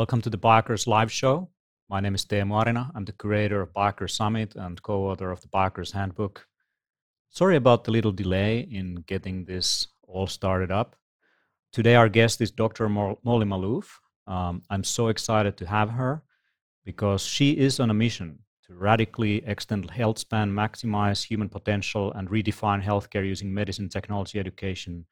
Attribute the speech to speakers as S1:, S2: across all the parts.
S1: Welcome to the Biohackers Live Show. My name is Teemu Arina. I'm the creator of Biohackers Summit and co author of the Biohackers Handbook. Sorry about the little delay in getting this all started up. Today, our guest is Dr. Molly Maloof. Um, I'm so excited to have her because she is on a mission to radically extend health span, maximize human potential, and redefine healthcare using medicine, technology, education,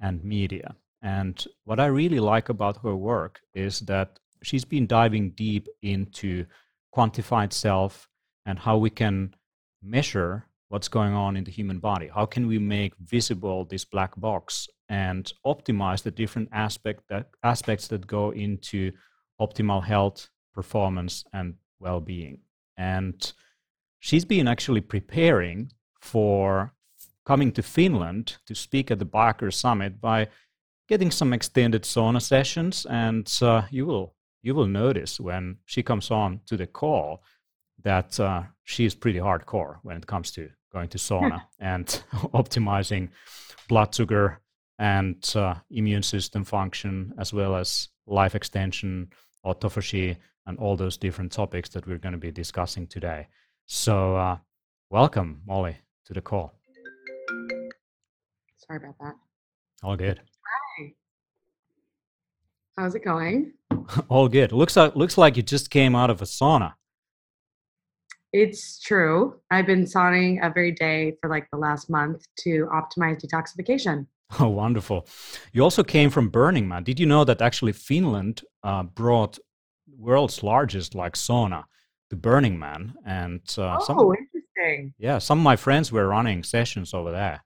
S1: and media. And what I really like about her work is that she's been diving deep into quantified self and how we can measure what's going on in the human body. How can we make visible this black box and optimize the different aspect that, aspects that go into optimal health, performance, and well-being? And she's been actually preparing for coming to Finland to speak at the Biohacker Summit by getting some extended sauna sessions, and uh, you will you will notice when she comes on to the call that uh, she's pretty hardcore when it comes to going to sauna and optimizing blood sugar and uh, immune system function, as well as life extension, autophagy, and all those different topics that we're going to be discussing today. So, uh, welcome, Molly, to the call.
S2: Sorry about that.
S1: All good.
S2: Hi. How's it going?
S1: All good. Looks like looks like you just came out of a sauna.
S2: It's true. I've been sauning every day for like the last month to optimize detoxification.
S1: Oh, wonderful. You also came from Burning Man. Did you know that actually Finland uh, brought world's largest like sauna to Burning Man? And
S2: uh, oh, some, interesting.
S1: Yeah, some of my friends were running sessions over there.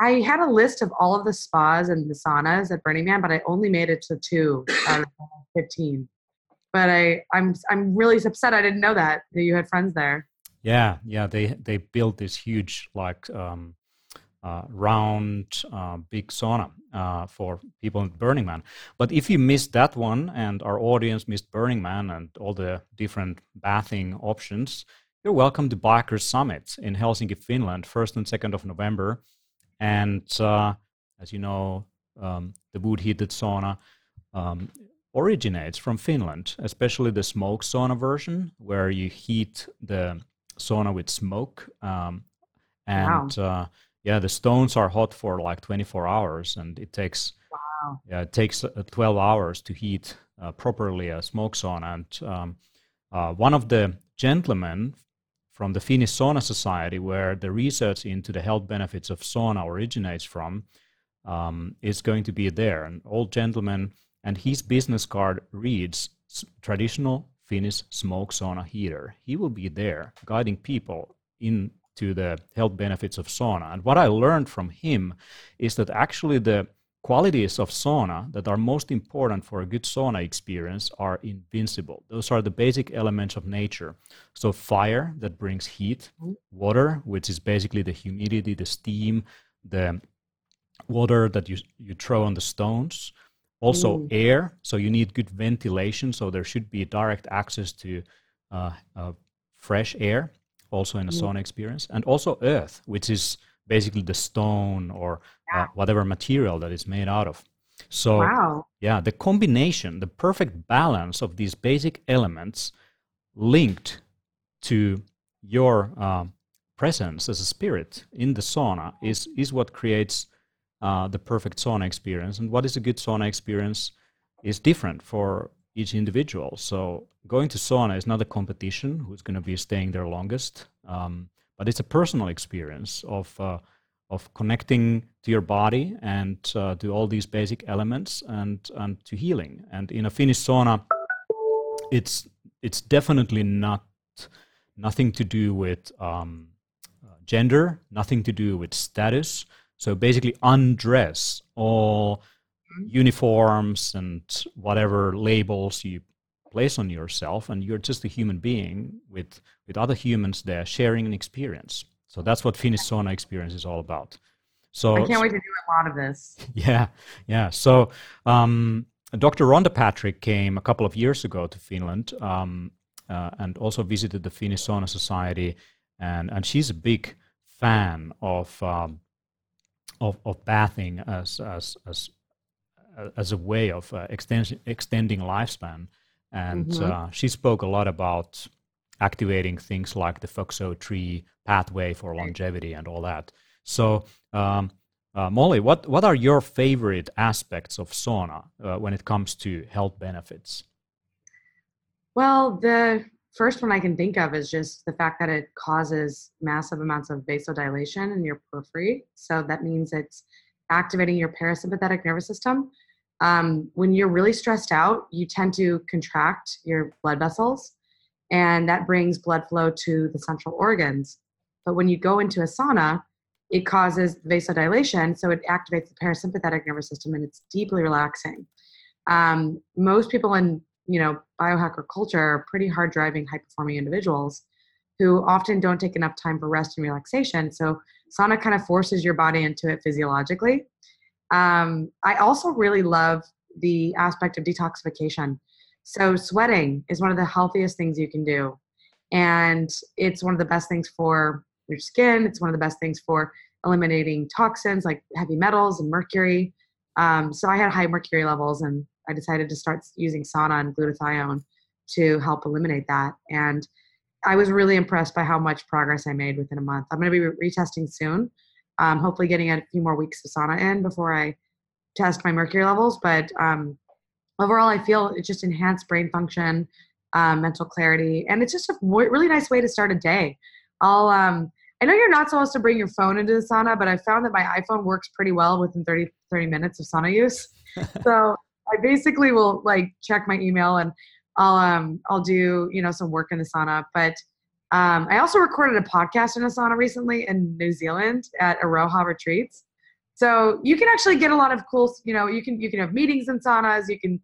S2: I had a list of all of the spas and the saunas at Burning Man, but I only made it to two out of fifteen. But I, I'm, I'm really upset. I didn't know that that you had friends there.
S1: Yeah, yeah. They they built this huge like um, uh, round uh, big sauna uh, for people in Burning Man. But if you missed that one, and our audience missed Burning Man and all the different bathing options, you're welcome to Biohackers Summit in Helsinki, Finland, first and second of November. And uh, as you know, um, the wood heated sauna um, originates from Finland, especially the smoke sauna version, where you heat the sauna with smoke. Um, and wow. uh, yeah, the stones are hot for like 24 hours, and it takes wow. yeah it takes uh, 12 hours to heat uh, properly a smoke sauna. And um, uh, one of the gentlemen from the Finnish Sauna Society, where the research into the health benefits of sauna originates from, um, is going to be there. An old gentleman, and his business card reads traditional Finnish smoke sauna heater. He will be there guiding people into the health benefits of sauna. And what I learned from him is that actually the qualities of sauna that are most important for a good sauna experience are invincible. Those are the basic elements of nature. So, fire that brings heat, water, which is basically the humidity, the steam, the water that you, you throw on the stones. Also, mm. air. So, you need good ventilation. So, there should be direct access to uh, uh, fresh air, also in a mm. sauna experience. And also, earth, which is basically the stone or uh, whatever material that is made out of. So, wow. yeah, the combination, the perfect balance of these basic elements linked to your uh, presence as a spirit in the sauna is, is what creates uh, the perfect sauna experience. And what is a good sauna experience is different for each individual. So, going to sauna is not a competition who's going to be staying there longest. Um, but it's a personal experience of uh, of connecting to your body and uh, to all these basic elements and and to healing. And in a Finnish sauna, it's it's definitely not nothing to do with um, gender, nothing to do with status. So basically, undress all uniforms and whatever labels you place on yourself and you're just a human being with with other humans there sharing an experience so that's what finnish sauna experience is all about. So
S2: i can't wait to do a lot of this.
S1: Yeah yeah. So um, dr rhonda patrick came a couple of years ago to finland um, uh, and also visited the finnish sauna society and and she's a big fan of um, of, of bathing as as as as a way of uh, extending extending lifespan. And mm-hmm. uh, she spoke a lot about activating things like the FOXO3 pathway for longevity and all that. So, um, uh, Molly, what, what are your favorite aspects of sauna uh, when it comes to health benefits?
S2: Well, the first one I can think of is just the fact that it causes massive amounts of vasodilation in your periphery. So that means it's activating your parasympathetic nervous system. Um, when you're really stressed out, you tend to contract your blood vessels, and that brings blood flow to the central organs. But when you go into a sauna, it causes vasodilation, so it activates the parasympathetic nervous system, and it's deeply relaxing. Um, most people in you know biohacker culture are pretty hard driving, high performing individuals who often don't take enough time for rest and relaxation. So sauna kind of forces your body into it physiologically. Um, I also really love the aspect of detoxification. So, sweating is one of the healthiest things you can do. And it's one of the best things for your skin. It's one of the best things for eliminating toxins like heavy metals and mercury. Um, so, I had high mercury levels, and I decided to start using sauna and glutathione to help eliminate that. And I was really impressed by how much progress I made within a month. I'm going to be retesting soon um, hopefully getting a few more weeks of sauna in before I test my mercury levels. But um, overall, I feel it just enhanced brain function, um, mental clarity, and it's just a really nice way to start a day. I'll um, I know you're not supposed to bring your phone into the sauna, but I found that my iPhone works pretty well within 30, 30 minutes of sauna use. so I basically will like check my email and I'll um I'll do you know some work in the sauna, but um, I also recorded a podcast in a sauna recently in New Zealand at Aroha Retreats. So you can actually get a lot of cool, you know, you can you can have meetings in saunas, you can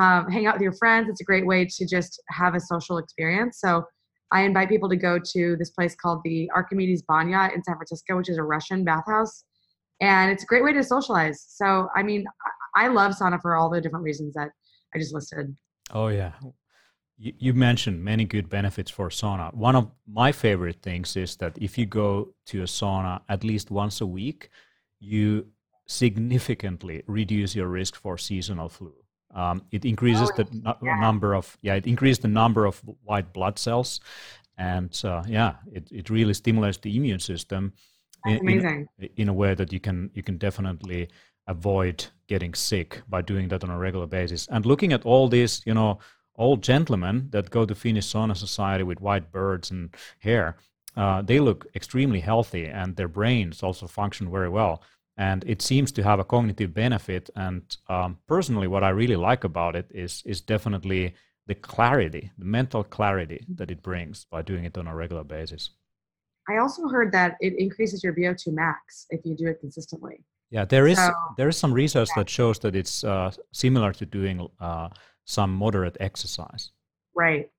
S2: um, hang out with your friends. It's a great way to just have a social experience. So I invite people to go to this place called the Archimedes Banya in San Francisco, which is a Russian bathhouse, and it's a great way to socialize. So I mean, I love sauna for all the different reasons that I just listed.
S1: Oh yeah, you mentioned many good benefits for sauna. One of my favorite things is that if you go to a sauna at least once a week, you significantly reduce your risk for seasonal flu. Um, it increases oh, the yeah. number of yeah, it increases the number of white blood cells, and uh, yeah, it, it really stimulates the immune system
S2: in, in,
S1: in, a way that you can you can definitely avoid getting sick by doing that on a regular basis. And looking at all these, you know old gentlemen that go to Finnish Sauna Society with white birds and hair, uh, they look extremely healthy and their brains also function very well. And it seems to have a cognitive benefit. And um, personally, what I really like about it is is definitely the clarity, the mental clarity that it brings by doing it on a regular basis.
S2: I also heard that it increases your VO2 max if you do it consistently.
S1: Yeah, there is so, there is some research yeah. that shows that it's uh, similar to doing uh, some moderate exercise.
S2: Right.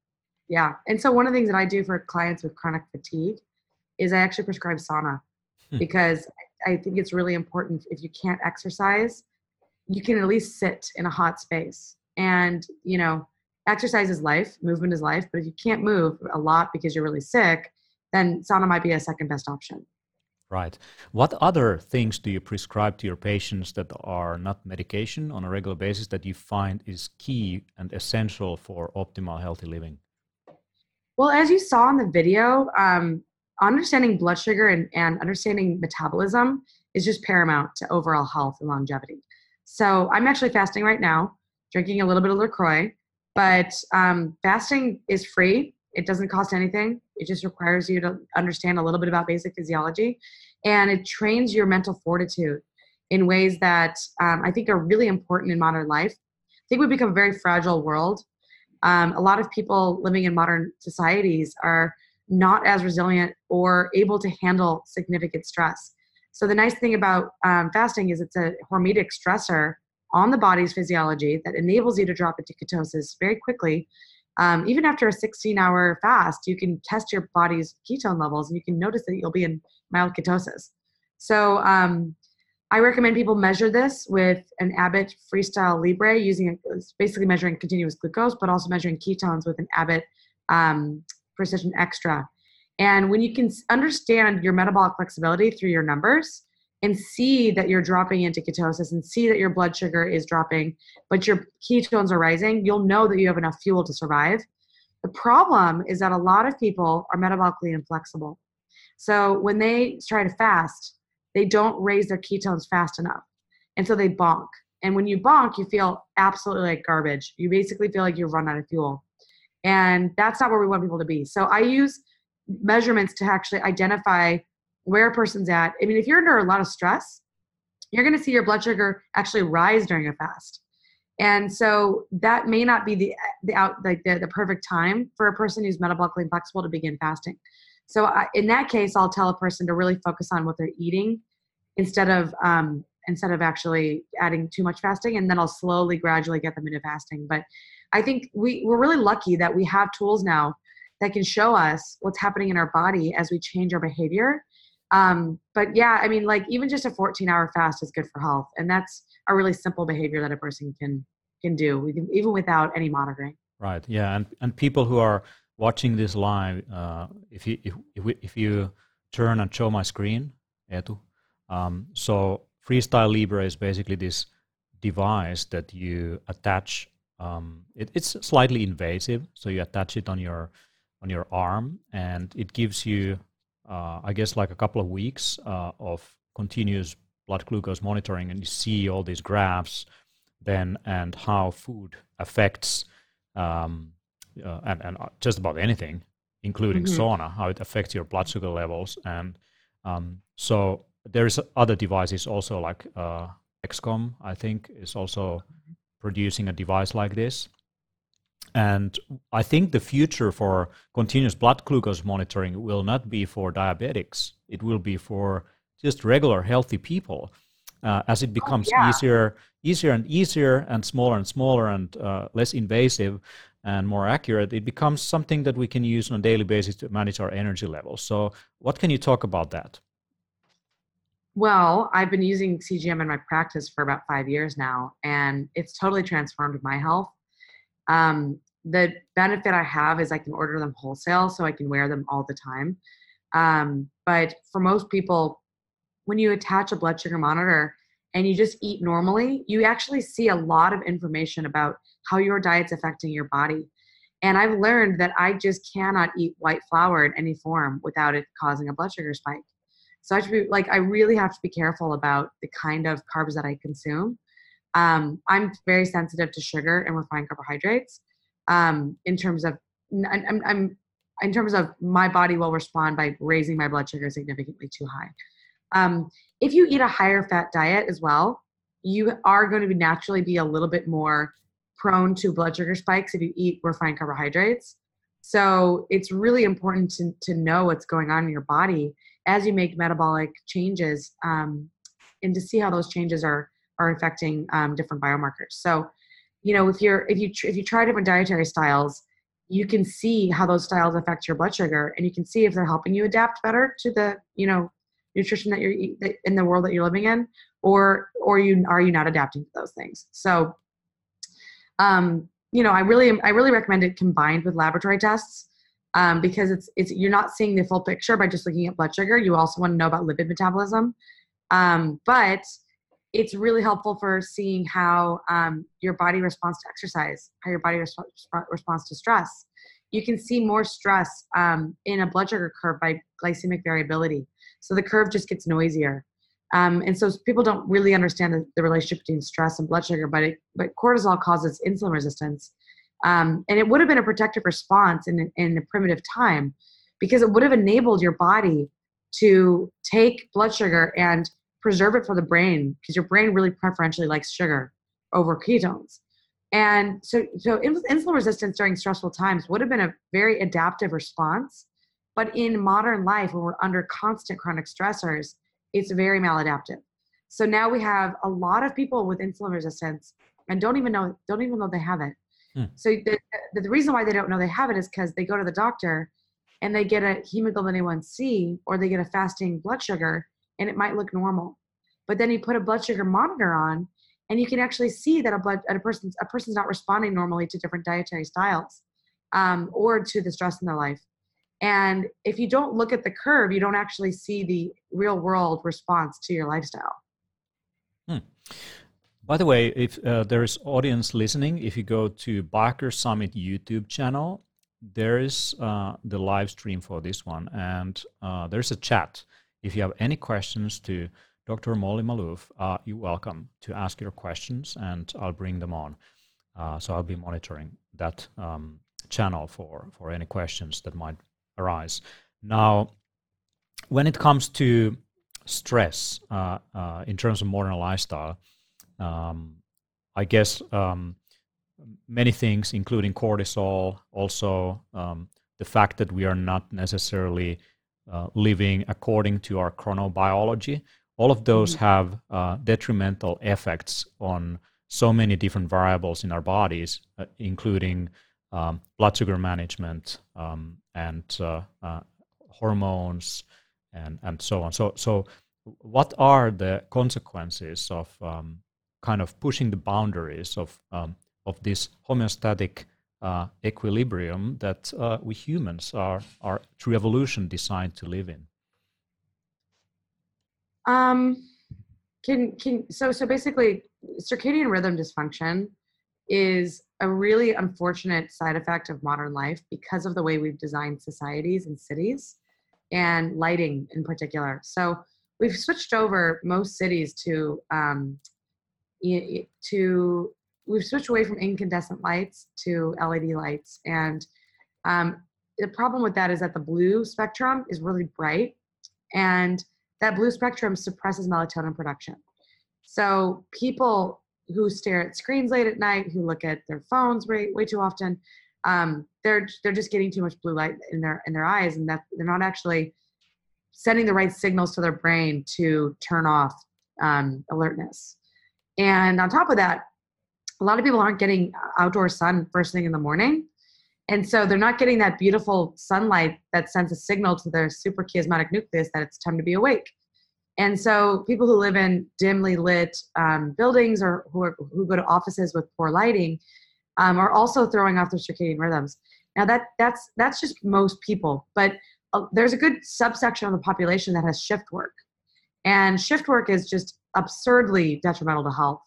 S2: Yeah. And so one of the things that I do for clients with chronic fatigue is I actually prescribe sauna hmm. because I think it's really important if you can't exercise, you can at least sit in a hot space. And, you know, exercise is life, movement is life, but if you can't move a lot because you're really sick, then sauna might be a second best option.
S1: Right. What other things do you prescribe to your patients that are not medication on a regular basis that you find is key and essential for optimal healthy living?
S2: Well, as you saw in the video, um, understanding blood sugar and, and understanding metabolism is just paramount to overall health and longevity. So I'm actually fasting right now, drinking a little bit of LaCroix, but um, fasting is free. It doesn't cost anything. It just requires you to understand a little bit about basic physiology and it trains your mental fortitude in ways that um, I think are really important in modern life. I think we become a very fragile world. Um, a lot of people living in modern societies are not as resilient or able to handle significant stress. So, the nice thing about um, fasting is it's a hormetic stressor on the body's physiology that enables you to drop into ketosis very quickly um, even after a 16 hour fast, you can test your body's ketone levels and you can notice that you'll be in mild ketosis. So um, I recommend people measure this with an Abbott Freestyle Libre using basically measuring continuous glucose, but also measuring ketones with an Abbott um, Precision Xtra. And when you can understand your metabolic flexibility through your numbers, and see that you're dropping into ketosis and see that your blood sugar is dropping, but your ketones are rising, you'll know that you have enough fuel to survive. The problem is that a lot of people are metabolically inflexible. So when they try to fast, they don't raise their ketones fast enough. And so they bonk. And when you bonk, you feel absolutely like garbage. You basically feel like you've run out of fuel. And that's not where we want people to be. So I use measurements to actually identify where a person's at. I mean, if you're under a lot of stress, you're going to see your blood sugar actually rise during a fast. And so that may not be the the out like the, the perfect time for a person who's metabolically inflexible to begin fasting. So I, in that case, I'll tell a person to really focus on what they're eating instead of um, instead of actually adding too much fasting, and then I'll slowly, gradually get them into fasting. But I think we we're really lucky that we have tools now that can show us what's happening in our body as we change our behavior. Um, but yeah, I mean, like even just a 14 hour fast is good for health, and that's a really simple behavior that a person can can do even without any monitoring.
S1: Right. Yeah, and and people who are watching this live, uh, if you if, if, we, if you turn and show my screen, Eetu, um, so Freestyle Libre is basically this device that you attach. Um, it, it's slightly invasive, so you attach it on your on your arm, and it gives you, uh, I guess, like a couple of weeks uh, of continuous blood glucose monitoring, and you see all these graphs then and how food affects um, uh, and, and uh, just about anything, including mm-hmm. sauna, how it affects your blood sugar levels. And um, so there's other devices also like uh, Dexcom, I think, is also producing a device like this. And I think the future for continuous blood glucose monitoring will not be for diabetics. It will be for just regular healthy people. Uh, as it oh, becomes oh, yeah. easier, easier and easier, and smaller and smaller, and uh, less invasive, and more accurate, it becomes something that we can use on a daily basis to manage our energy levels. So, what can you talk about that?
S2: Well, I've been using CGM in my practice for about five years now, and it's totally transformed my health. Um, the benefit I have is I can order them wholesale, so I can wear them all the time. Um, but for most people, when you attach a blood sugar monitor and you just eat normally, you actually see a lot of information about how your diet's affecting your body. And I've learned that I just cannot eat white flour in any form without it causing a blood sugar spike. So I have to be like, I really have to be careful about the kind of carbs that I consume. Um, I'm very sensitive to sugar and refined carbohydrates. Um, in terms of, I'm, I'm, in terms of my body will respond by raising my blood sugar significantly too high. Um, if you eat a higher fat diet as well, you are going to be naturally be a little bit more prone to blood sugar spikes if you eat refined carbohydrates. So it's really important to, to know what's going on in your body as you make metabolic changes um, and to see how those changes are are affecting um, different biomarkers. So, you know, if you're if you tr- if you try different dietary styles, you can see how those styles affect your blood sugar, and you can see if they're helping you adapt better to the you know nutrition that you're in the world that you're living in, or or you are you not adapting to those things. So um, you know, I really, I really recommend it combined with laboratory tests um, because it's, it's, you're not seeing the full picture by just looking at blood sugar. You also want to know about lipid metabolism. Um, but it's really helpful for seeing how um, your body responds to exercise, how your body resp- responds to stress. You can see more stress um, in a blood sugar curve by glycemic variability. So the curve just gets noisier. Um, and so people don't really understand the, the, relationship between stress and blood sugar, but it, but cortisol causes insulin resistance. Um, and it would have been a protective response in, in a primitive time because it would have enabled your body to take blood sugar and preserve it for the brain because your brain really preferentially likes sugar over ketones. And so, so insulin resistance during stressful times would have been a very adaptive response. But in modern life, when we're under constant chronic stressors, it's very maladaptive. So now we have a lot of people with insulin resistance and don't even know don't even know they have it. Hmm. So the, the, the reason why they don't know they have it is because they go to the doctor and they get a hemoglobin A1C or they get a fasting blood sugar and it might look normal. But then you put a blood sugar monitor on and you can actually see that a blood a person's a person's not responding normally to different dietary styles um, or to the stress in their life. And if you don't look at the curve, you don't actually see the real world response to your lifestyle.
S1: Hmm. By the way, if uh, there's audience listening, if you go to Biohacker Summit YouTube channel, there is uh, the live stream for this one, and uh, there's a chat. If you have any questions to Dr. Molly Maloof, uh, you're welcome to ask your questions, and I'll bring them on. Uh, so I'll be monitoring that um, channel for for any questions that might arise. Now, when it comes to stress uh, uh, in terms of modern lifestyle, um, I guess um, many things, including cortisol, also um, the fact that we are not necessarily uh, living according to our chronobiology, all of those mm-hmm. have uh, detrimental effects on so many different variables in our bodies, uh, including um, blood sugar management um, and uh, uh, hormones and, and so on. So, so what are the consequences of um, kind of pushing the boundaries of um, of this homeostatic uh, equilibrium that uh, we humans are are through evolution designed to live in?
S2: Um, can can so so basically, circadian rhythm dysfunction is a really unfortunate side effect of modern life because of the way we've designed societies and cities and lighting in particular. So we've switched over most cities to um, to we've switched away from incandescent lights to LED lights, and um, the problem with that is that the blue spectrum is really bright, and that blue spectrum suppresses melatonin production. So people who stare at screens late at night, who look at their phones way, way too often, um, they're they're just getting too much blue light in their in their eyes, and that they're not actually sending the right signals to their brain to turn off um, alertness. And on top of that, a lot of people aren't getting outdoor sun first thing in the morning. And so they're not getting that beautiful sunlight that sends a signal to their suprachiasmatic nucleus that it's time to be awake. And so people who live in dimly lit um, buildings or who, are, who go to offices with poor lighting um, are also throwing off their circadian rhythms. Now that that's that's just most people, but uh, there's a good subsection of the population that has shift work, and shift work is just absurdly detrimental to health.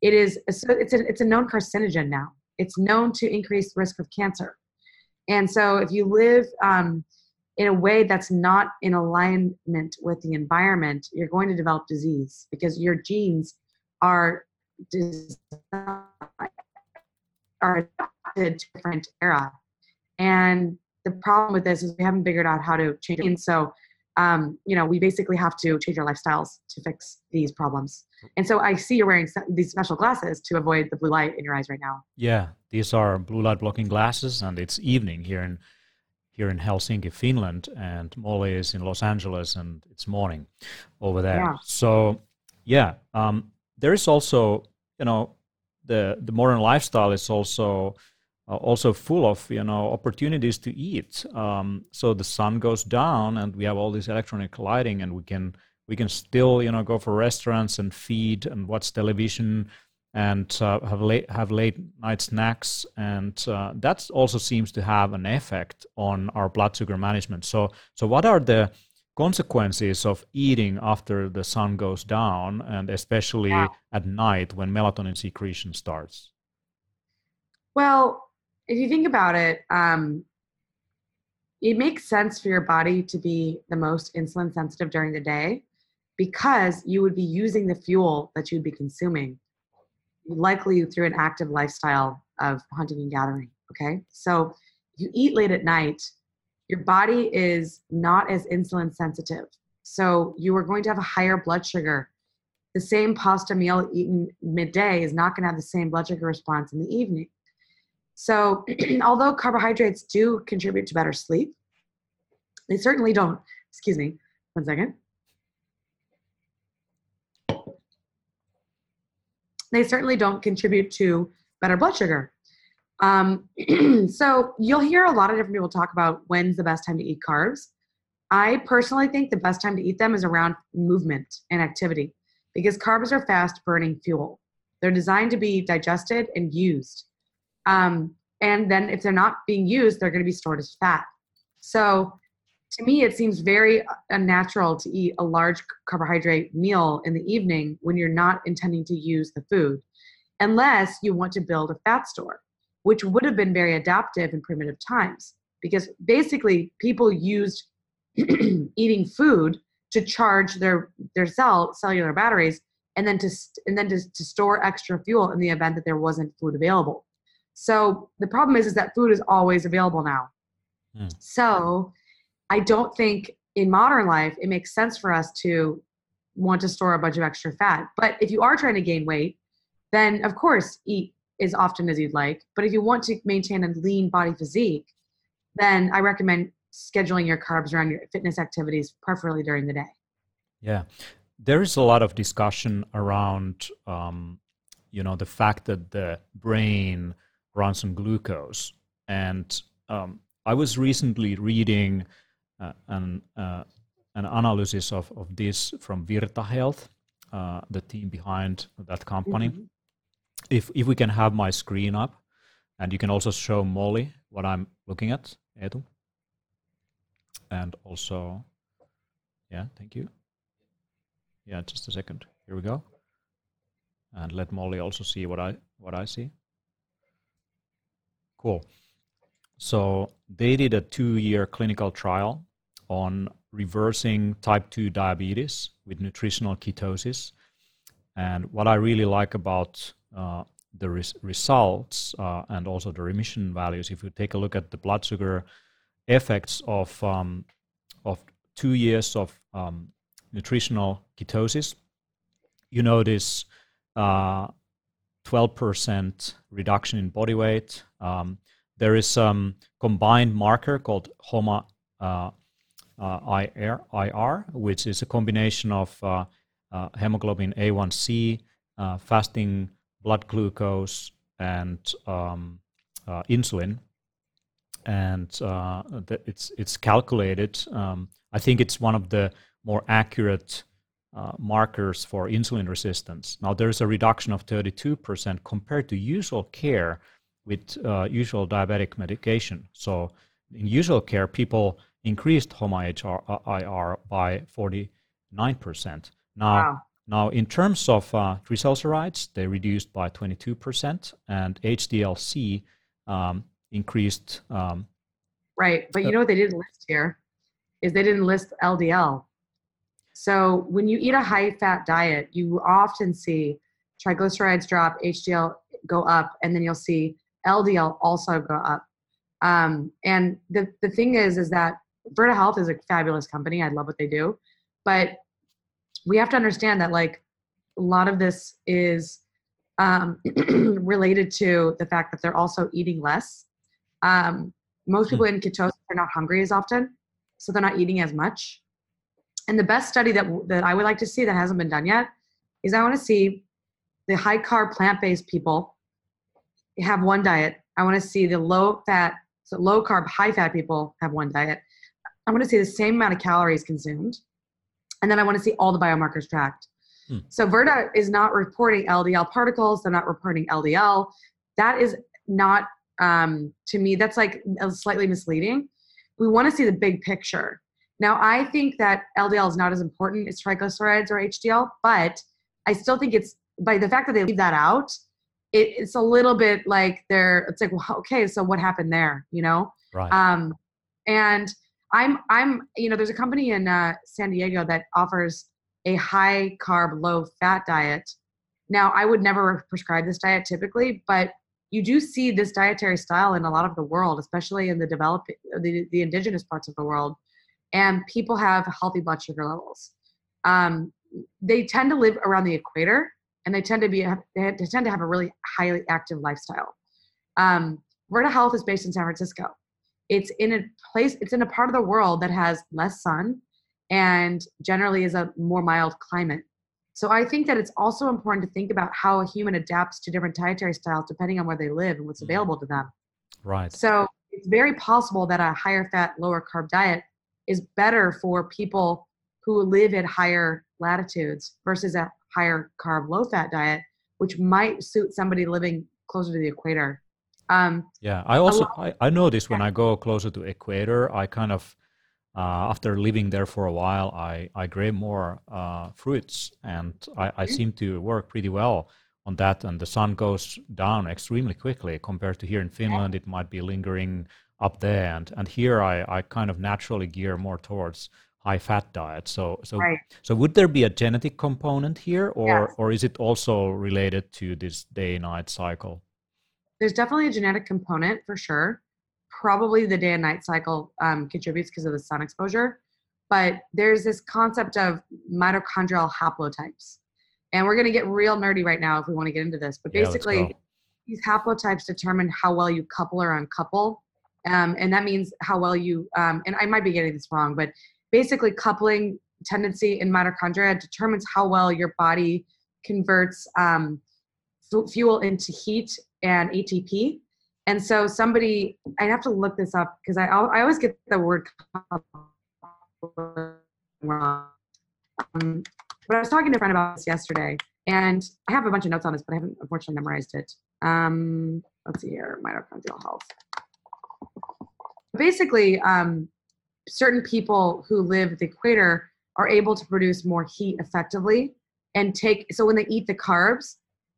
S2: It is it's a, it's a known carcinogen now. It's known to increase risk of cancer, and so if you live um, in a way that's not in alignment with the environment, you're going to develop disease because your genes are are adapted to different era. And the problem with this is we haven't figured out how to change it. And so, um, you know, we basically have to change our lifestyles to fix these problems. And so I see you're wearing these special glasses to avoid the blue light in your eyes right now.
S1: Yeah, these are blue light blocking glasses, and it's evening here in here in Helsinki, Finland, and Molly is in Los Angeles, and it's morning over there. Yeah. So, yeah, um, there is also, you know, the the modern lifestyle is also uh, also full of you know opportunities to eat. Um, so the sun goes down, and we have all this electronic lighting, and we can we can still you know go for restaurants and feed and watch television and uh, have late have late night snacks, and uh, that also seems to have an effect on our blood sugar management. So so what are the consequences of eating after the sun goes down and especially yeah. at night when melatonin secretion starts
S2: well if you think about it um, it makes sense for your body to be the most insulin sensitive during the day because you would be using the fuel that you'd be consuming likely through an active lifestyle of hunting and gathering okay so you eat late at night your body is not as insulin sensitive. So you are going to have a higher blood sugar. The same pasta meal eaten midday is not going to have the same blood sugar response in the evening. So, although carbohydrates do contribute to better sleep, they certainly don't. Excuse me, one second. They certainly don't contribute to better blood sugar. Um, so you'll hear a lot of different people talk about when's the best time to eat carbs. I personally think the best time to eat them is around movement and activity because carbs are fast burning fuel. They're designed to be digested and used. Um, and then if they're not being used, they're going to be stored as fat. So to me, it seems very unnatural to eat a large carbohydrate meal in the evening when you're not intending to use the food, unless you want to build a fat store, which would have been very adaptive in primitive times. Because basically, people used eating food to charge their their cell cellular batteries and then to and then to, to store extra fuel in the event that there wasn't food available so the problem is is that food is always available now mm. so i don't think in modern life it makes sense for us to want to store a bunch of extra fat. But if you are trying to gain weight then of course eat as often as you'd like. But if you want to maintain a lean body physique then i recommend scheduling your carbs around your fitness activities, preferably during the day.
S1: Yeah, there is a lot of discussion around, um, you know, the fact that the brain runs on glucose, and um, I was recently reading an uh, an analysis of, of this from Virta Health, uh, the team behind that company. Mm-hmm. If if we can have my screen up, and you can also show Molly what I'm looking at, Eetu and also, yeah, thank you. Yeah, just a second. Here we go. And let Molly also see what I what I see. Cool. So they did a two-year clinical trial on reversing type 2 diabetes with nutritional ketosis. And what I really like about uh, the res- results uh, and also the remission values, if you take a look at the blood sugar effects of um, of two years of um, nutritional ketosis, you notice uh, 12% reduction in body weight. Um, there is some combined marker called HOMA uh, IR, IR, which is a combination of uh, uh, hemoglobin A1C, uh, fasting blood glucose, and um, insulin and uh, it's it's calculated. Um, I think it's one of the more accurate uh, markers for insulin resistance. Now there's a reduction of 32% compared to usual care with uh, usual diabetic medication. So in usual care, people increased HOMA-IR uh, by 49%. Now, wow. now in terms of uh, triglycerides, they reduced by 22%, and HDL-C um, increased. Um,
S2: right, but you uh, know what they didn't list here is they didn't list LDL. So when you eat a high-fat diet, you often see triglycerides drop, HDL go up, and then you'll see LDL also go up. Um, and the the thing is, is that Virta Health is a fabulous company. I love what they do, but we have to understand that like a lot of this is um, related to the fact that they're also eating less um, most people in ketosis are not hungry as often, so they're not eating as much. And the best study that that I would like to see that hasn't been done yet is I want to see the high carb plant based people have one diet. I want to see the low fat, so low carb, high fat people have one diet. I want to see the same amount of calories consumed, and then I want to see all the biomarkers tracked. Hmm. So Virta is not reporting LDL particles. They're not reporting LDL. That is not um, to me that's like slightly misleading we want to see the big picture now i think that ldl is not as important as triglycerides or hdl but i still think it's by the fact that they leave that out it, it's a little bit like they're it's like well, okay so what happened there you know
S1: right
S2: um and i'm i'm you know there's a company in uh, san diego that offers a high carb low fat diet now i would never prescribe this diet typically but you do see this dietary style in a lot of the world, especially in the developing, the, the indigenous parts of the world, and people have healthy blood sugar levels. Um, they tend to live around the equator, and they tend to be they tend to have a really highly active lifestyle. Um, Virta Health is based in San Francisco. It's in a place, it's in a part of the world that has less sun and generally is a more mild climate. So I think that it's also important to think about how a human adapts to different dietary styles depending on where they live and what's mm-hmm. available to them.
S1: Right.
S2: So it's very possible that a higher fat, lower carb diet is better for people who live at higher latitudes versus a higher carb, low fat diet, which might suit somebody living closer to the equator. Um,
S1: yeah, I also I, I notice when I go closer to equator, I kind of uh, after living there for a while, I I crave more uh, fruits, and I, I mm-hmm. seem to work pretty well on that. And the sun goes down extremely quickly compared to here in Finland. It might be lingering up there, and and here I I kind of naturally gear more towards high fat diet. So so
S2: right.
S1: so would there be a genetic component here, or
S2: yes.
S1: or is it also related to this day night cycle?
S2: There's definitely a genetic component for sure. Probably the day and night cycle um, contributes because of the sun exposure. But there's this concept of mitochondrial haplotypes. And we're going to get real nerdy right now if we want to get into this. But basically,
S1: yeah,
S2: these haplotypes determine how well you couple or uncouple. Um, and that means how well you, um, and I might be getting this wrong, but basically, coupling tendency in mitochondria determines how well your body converts um, fuel into heat and ATP. And so somebody, I'd have to look this up because I, I always get the word wrong. Um, but I was talking to a friend about this yesterday, and I have a bunch of notes on this, but I haven't unfortunately memorized it. Um, let's see here, mitochondrial health. Basically, um, certain people who live at the equator are able to produce more heat effectively and take. So when they eat the carbs,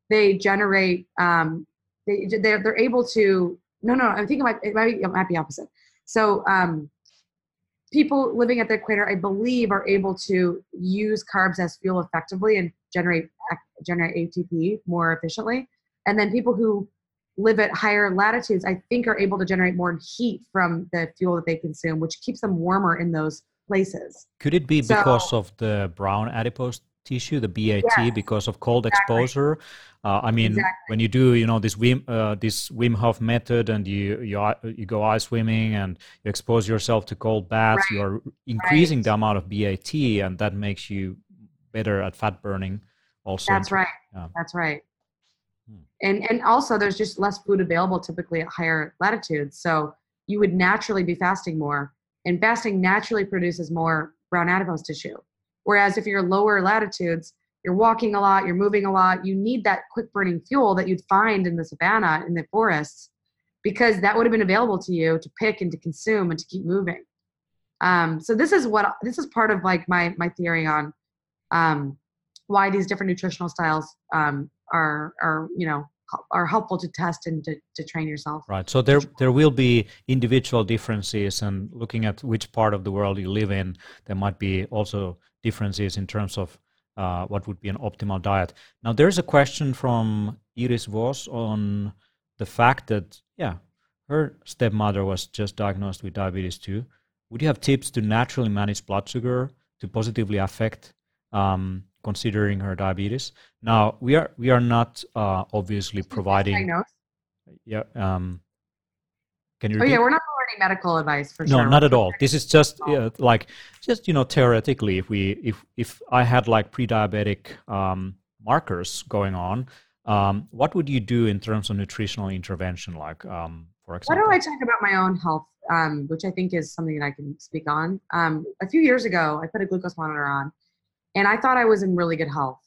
S2: they generate um, they they're, they're able to no no i'm thinking like it might be, it might be opposite. So um, people living at the equator i believe are able to use carbs as fuel effectively and generate generate atp more efficiently. And then people who live at higher latitudes i think are able to generate more heat from the fuel that they consume which keeps them warmer in those places.
S1: Could it be so, because of the brown adipose tissue, the BAT, yes. because of cold exactly. exposure. Uh, I mean, exactly. when you do, you know, this Wim, uh, this Wim Hof method, and you you you go ice swimming and you expose yourself to cold baths, right. you are increasing right. the amount of BAT, and that makes you better at fat burning. Also,
S2: that's right. Yeah. That's right. Hmm. And and also, there's just less food available typically at higher latitudes, so you would naturally be fasting more, and fasting naturally produces more brown adipose tissue. Whereas if you're lower latitudes, you're walking a lot, you're moving a lot, you need that quick burning fuel that you'd find in the savannah, in the forests, because that would have been available to you to pick and to consume and to keep moving. Um, so this is what this is part of like my my theory on um, why these different nutritional styles um, are are you know are helpful to test and to, to train yourself.
S1: Right. So there there will be individual differences, and looking at which part of the world you live in, there might be also differences in terms of uh, what would be an optimal diet. Now, there's a question from Iris Voss on the fact that, yeah, her stepmother was just diagnosed with diabetes too. Would you have tips to naturally manage blood sugar to positively affect um, considering her diabetes? Now, we are we are not uh, obviously providing. Yeah. Um,
S2: can you? Repeat? Oh yeah, we're not medical advice for
S1: no,
S2: sure.
S1: No, not at all. This is just uh, like just you know theoretically, if we if if I had like pre-diabetic um, markers going on, um, what would you do in terms of nutritional intervention? Like, um, for example,
S2: why don't I talk about my own health, um, which I think is something that I can speak on. Um, a few years ago, I put a glucose monitor on, and I thought I was in really good health.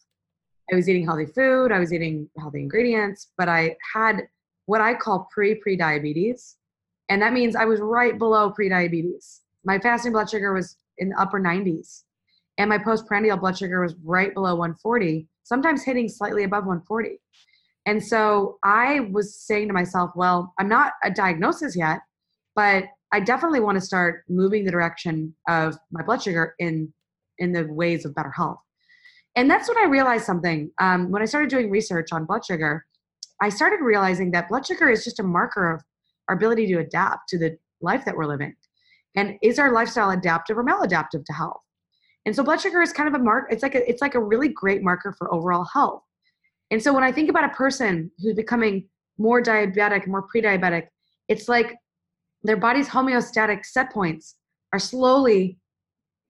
S2: I was eating healthy food, I was eating healthy ingredients, but I had what I call pre-pre-diabetes and that means I was right below prediabetes. My fasting blood sugar was in the upper 90s, and my postprandial blood sugar was right below 140, sometimes hitting slightly above 140. And so I was saying to myself, well, I'm not a diagnosis yet, but I definitely want to start moving the direction of my blood sugar in in the ways of better health. And that's when I realized something. Um, when I started doing research on blood sugar, I started realizing that blood sugar is just a marker of our ability to adapt to the life that we're living. And is our lifestyle adaptive or maladaptive to health? And so blood sugar is kind of a mark, it's like a it's like a really great marker for overall health. And so when I think about a person who's becoming more diabetic, more pre-diabetic, it's like their body's homeostatic set points are slowly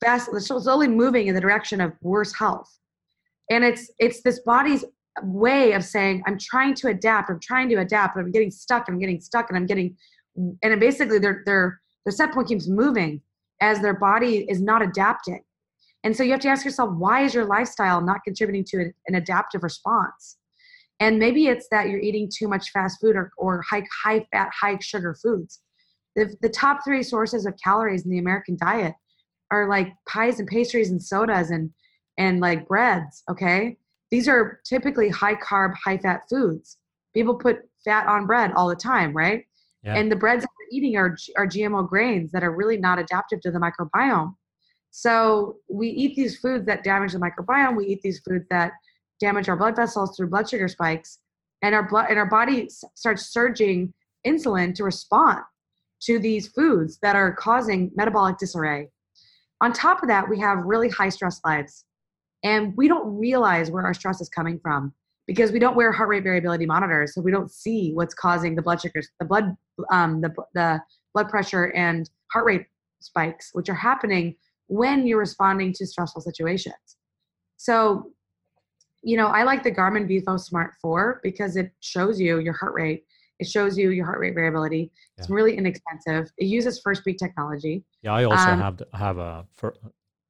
S2: fast slowly moving in the direction of worse health. And it's it's this body's way of saying i'm trying to adapt i'm trying to adapt but i'm getting stuck i'm getting stuck and i'm getting and basically their their their set point keeps moving as their body is not adapting and so you have to ask yourself why is your lifestyle not contributing to an adaptive response And maybe it's that you're eating too much fast food or, or high, high fat, high sugar foods. The, the top three sources of calories in the American diet are like pies and pastries and sodas and, and like breads, okay? These are typically high carb, high fat foods. People put fat on bread all the time, right? Yeah. And the breads that we're eating are, are GMO grains that are really not adaptive to the microbiome. So we eat these foods that damage the microbiome. We eat these foods that damage our blood vessels through blood sugar spikes, and our blood and our body starts surging insulin to respond to these foods that are causing metabolic disarray. On top of that, we have really high stress lives, and we don't realize where our stress is coming from because we don't wear heart rate variability monitors, so we don't see what's causing the blood sugars, the blood, um, the the blood pressure and heart rate spikes, which are happening when you're responding to stressful situations. So, you know, I like the Garmin vívosmart 4 because it shows you your heart rate. It shows you your heart rate variability. Yeah. It's really inexpensive. It uses Firstbeat technology.
S1: Yeah, I also um, have have a,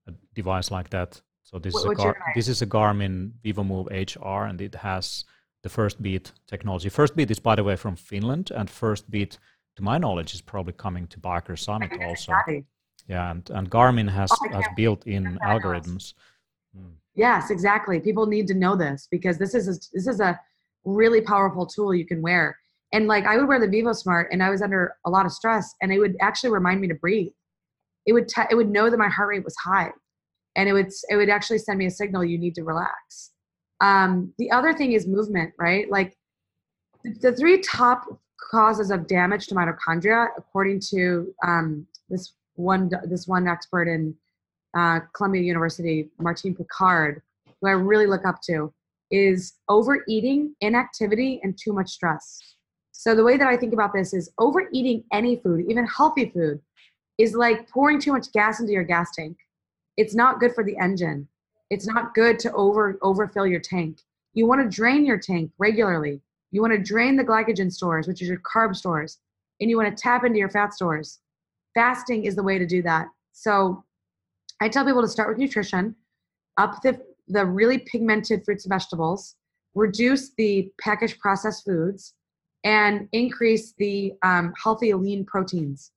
S1: a device like that. So this is a Gar- this is a Garmin VivoMove HR, and it has the Firstbeat technology. Firstbeat is, by the way, from Finland, and Firstbeat, to my knowledge, is probably coming to Biohacker Summit also. Exactly. Yeah, and, and Garmin has, oh, has built in algorithms.
S2: Mm. Yes, exactly. People need to know this because this is a, this is a really powerful tool you can wear. And like I would wear the vívosmart, and I was under a lot of stress, and it would actually remind me to breathe. It would t- it would know that my heart rate was high, and it would it would actually send me a signal you need to relax. Um, the other thing is movement, right? Like the, three top causes of damage to mitochondria, according to um, this one this one expert in uh, Columbia University, Martin Picard who I really look up to, is overeating, inactivity, and too much stress. So the way that I think about this is overeating any food, even healthy food, is like pouring too much gas into your gas tank. It's not good for the engine. It's not good to over overfill your tank. You want to drain your tank regularly. You want to drain the glycogen stores, which is your carb stores, and you want to tap into your fat stores fasting is the way to do that. So I tell people to start with nutrition, up the, the really pigmented fruits and vegetables, reduce the packaged processed foods, and increase the um, healthy lean proteins.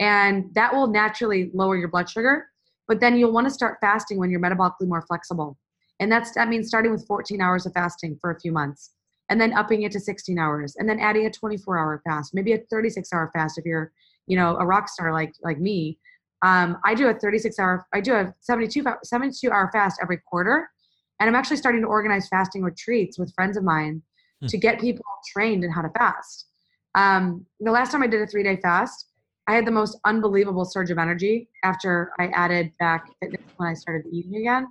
S2: And that will naturally lower your blood sugar. But then you'll want to start fasting when you're metabolically more flexible. And that's that means starting with 14 hours of fasting for a few months and then upping it to 16 hours and then adding a 24 hour fast, maybe a 36 hour fast if you're you know a rock star like like me um, i do a 36 hour i do a 72 72 hour fast every quarter and i'm actually starting to organize fasting retreats with friends of mine hmm. to get people trained in how to fast um, the last time i did a three day fast i had the most unbelievable surge of energy after i added back fitness when i started eating again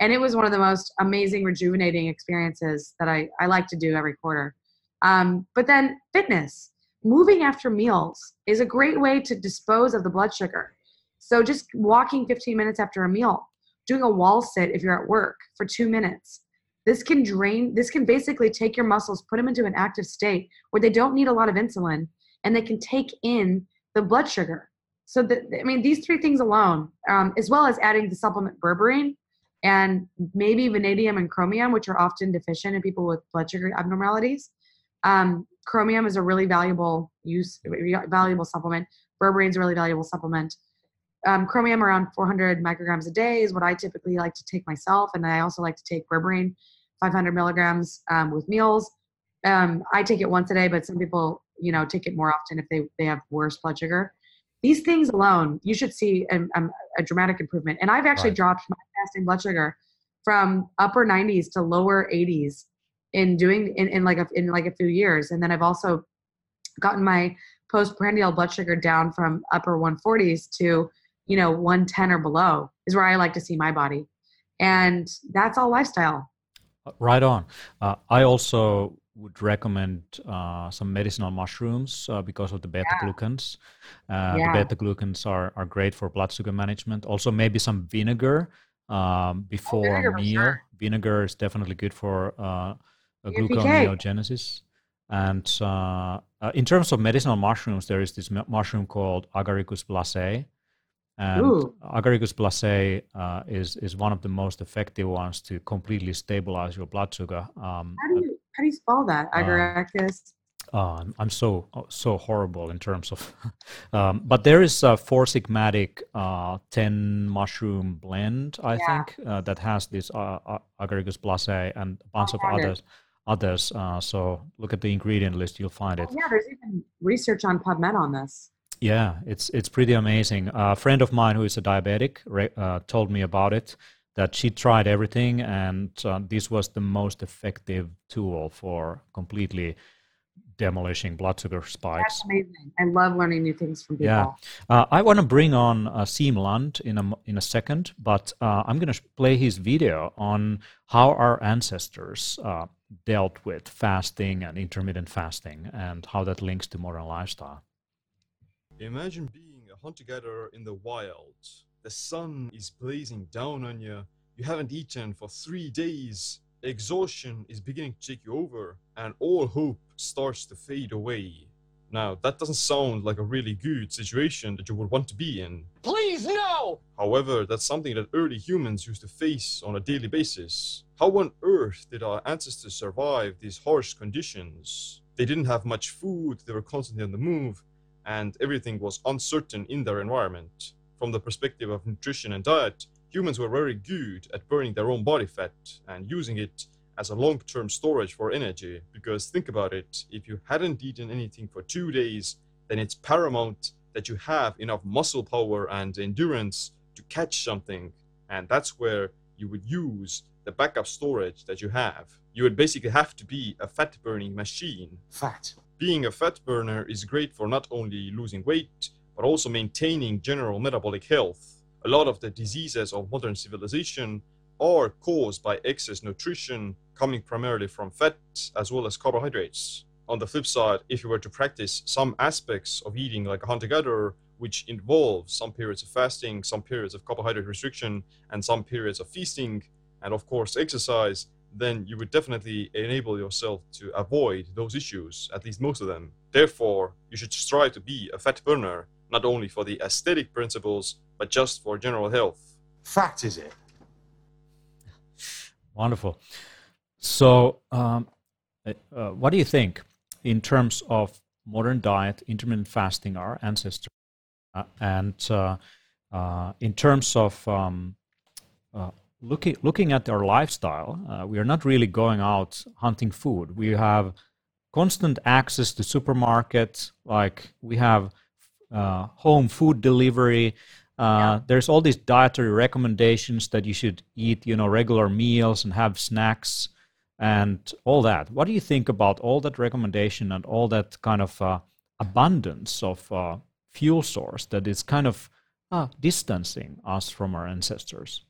S2: and it was one of the most amazing rejuvenating experiences that i, I like to do every quarter um, but then fitness moving after meals is a great way to dispose of the blood sugar. So just walking 15 minutes after a meal, doing a wall sit if you're at work for two minutes. This can drain, this can basically take your muscles, put them into an active state where they don't need a lot of insulin and they can take in the blood sugar. So that, I mean, these three things alone, um, as well as adding the supplement berberine and maybe vanadium and chromium, which are often deficient in people with blood sugar abnormalities, um, chromium is a really valuable use, valuable supplement. Berberine is a really valuable supplement. Um, chromium around 400 micrograms a day is what I typically like to take myself, and I also like to take berberine, 500 milligrams um, with meals. Um, I take it once a day, but some people, you know, take it more often if they they have worse blood sugar. These things alone, you should see a, a dramatic improvement. And I've actually right. dropped my fasting blood sugar from upper 90s to lower 80s in doing in, in like a in like a few years and then i've also gotten my postprandial blood sugar down from upper 140s to you know 110 or below is where i like to see my body and that's all lifestyle
S1: uh, right on uh, i also would recommend uh, some medicinal mushrooms uh, because of the beta glucans. Uh, yeah. The beta glucans are, are great for blood sugar management. Also, maybe some vinegar um, oh, before oh, vinegar meal. Sure. Vinegar is definitely good for uh, gluconeogenesis. And uh, uh, in terms of medicinal mushrooms, there is this mushroom called Agaricus blazei. And Ooh. Agaricus blazei uh, is, is one of the most effective ones to completely stabilize your blood sugar.
S2: Um, how, do you, how do you spell that? Agaricus.
S1: Uh, I'm so so horrible in terms of, um, but there is a Four Sigmatic uh, ten mushroom blend, I
S2: Yeah.
S1: think, uh, that has this uh, uh, Agaricus blazei and a bunch of others. Others. Uh, so look at the ingredient list, you'll find it.
S2: Oh, yeah, there's even research on PubMed on this.
S1: Yeah, it's it's pretty amazing. a friend of mine who is a diabetic re- uh, told me about it. That she tried everything, and uh, this was the most effective tool for completely demolishing blood sugar spikes.
S2: That's amazing. I love learning new things from people.
S1: Yeah. Uh, I want to bring on uh, Siim Land in a m- in a second, but uh, I'm going to play his video on how our ancestors uh, dealt with fasting and intermittent fasting, and how that links to modern lifestyle.
S3: Imagine being a hunter gatherer in the wild. The sun is blazing down on you. You haven't eaten for three days. Exhaustion is beginning to take you over, and all hope starts to fade away. Now, that doesn't sound like a really good situation that you would want to be in.
S4: Please, no!
S3: However, that's something that early humans used to face on a daily basis. How on earth did our ancestors survive these harsh conditions? They didn't have much food, they were constantly on the move, and everything was uncertain in their environment. From the perspective of nutrition and diet, humans were very good at burning their own body fat and using it as a long term storage for energy. Because think about it if you hadn't eaten anything for two days, then it's paramount that you have enough muscle power and endurance to catch something. And that's where you would use the backup storage that you have. You would basically have to be a fat burning machine.
S4: Fat.
S3: Being a fat burner is great for not only losing weight, but also maintaining general metabolic health. A lot of the diseases of modern civilization are caused by excess nutrition coming primarily from fats as well as carbohydrates. On the flip side, if you were to practice some aspects of eating like a hunter gatherer, which involves some periods of fasting, some periods of carbohydrate restriction, and some periods of feasting, and of course exercise, then you would definitely enable yourself to avoid those issues, at least most of them. Therefore, you should strive to be a fat burner, not only for the aesthetic principles, but just for general health.
S4: Fact is it?
S1: Wonderful. So, um, uh, uh, what do you think in terms of modern diet, intermittent fasting, our ancestors, uh, and uh, uh, in terms of um, uh, looking looking at our lifestyle, uh, we are not really going out hunting food. We have constant access to supermarkets. Like we have uh, home food delivery. Uh, There's all these dietary recommendations that you should eat, you know, regular meals and have snacks and all that. What do you think about all that recommendation and all that kind of uh, abundance of uh, fuel source that is kind of uh, distancing us from our ancestors?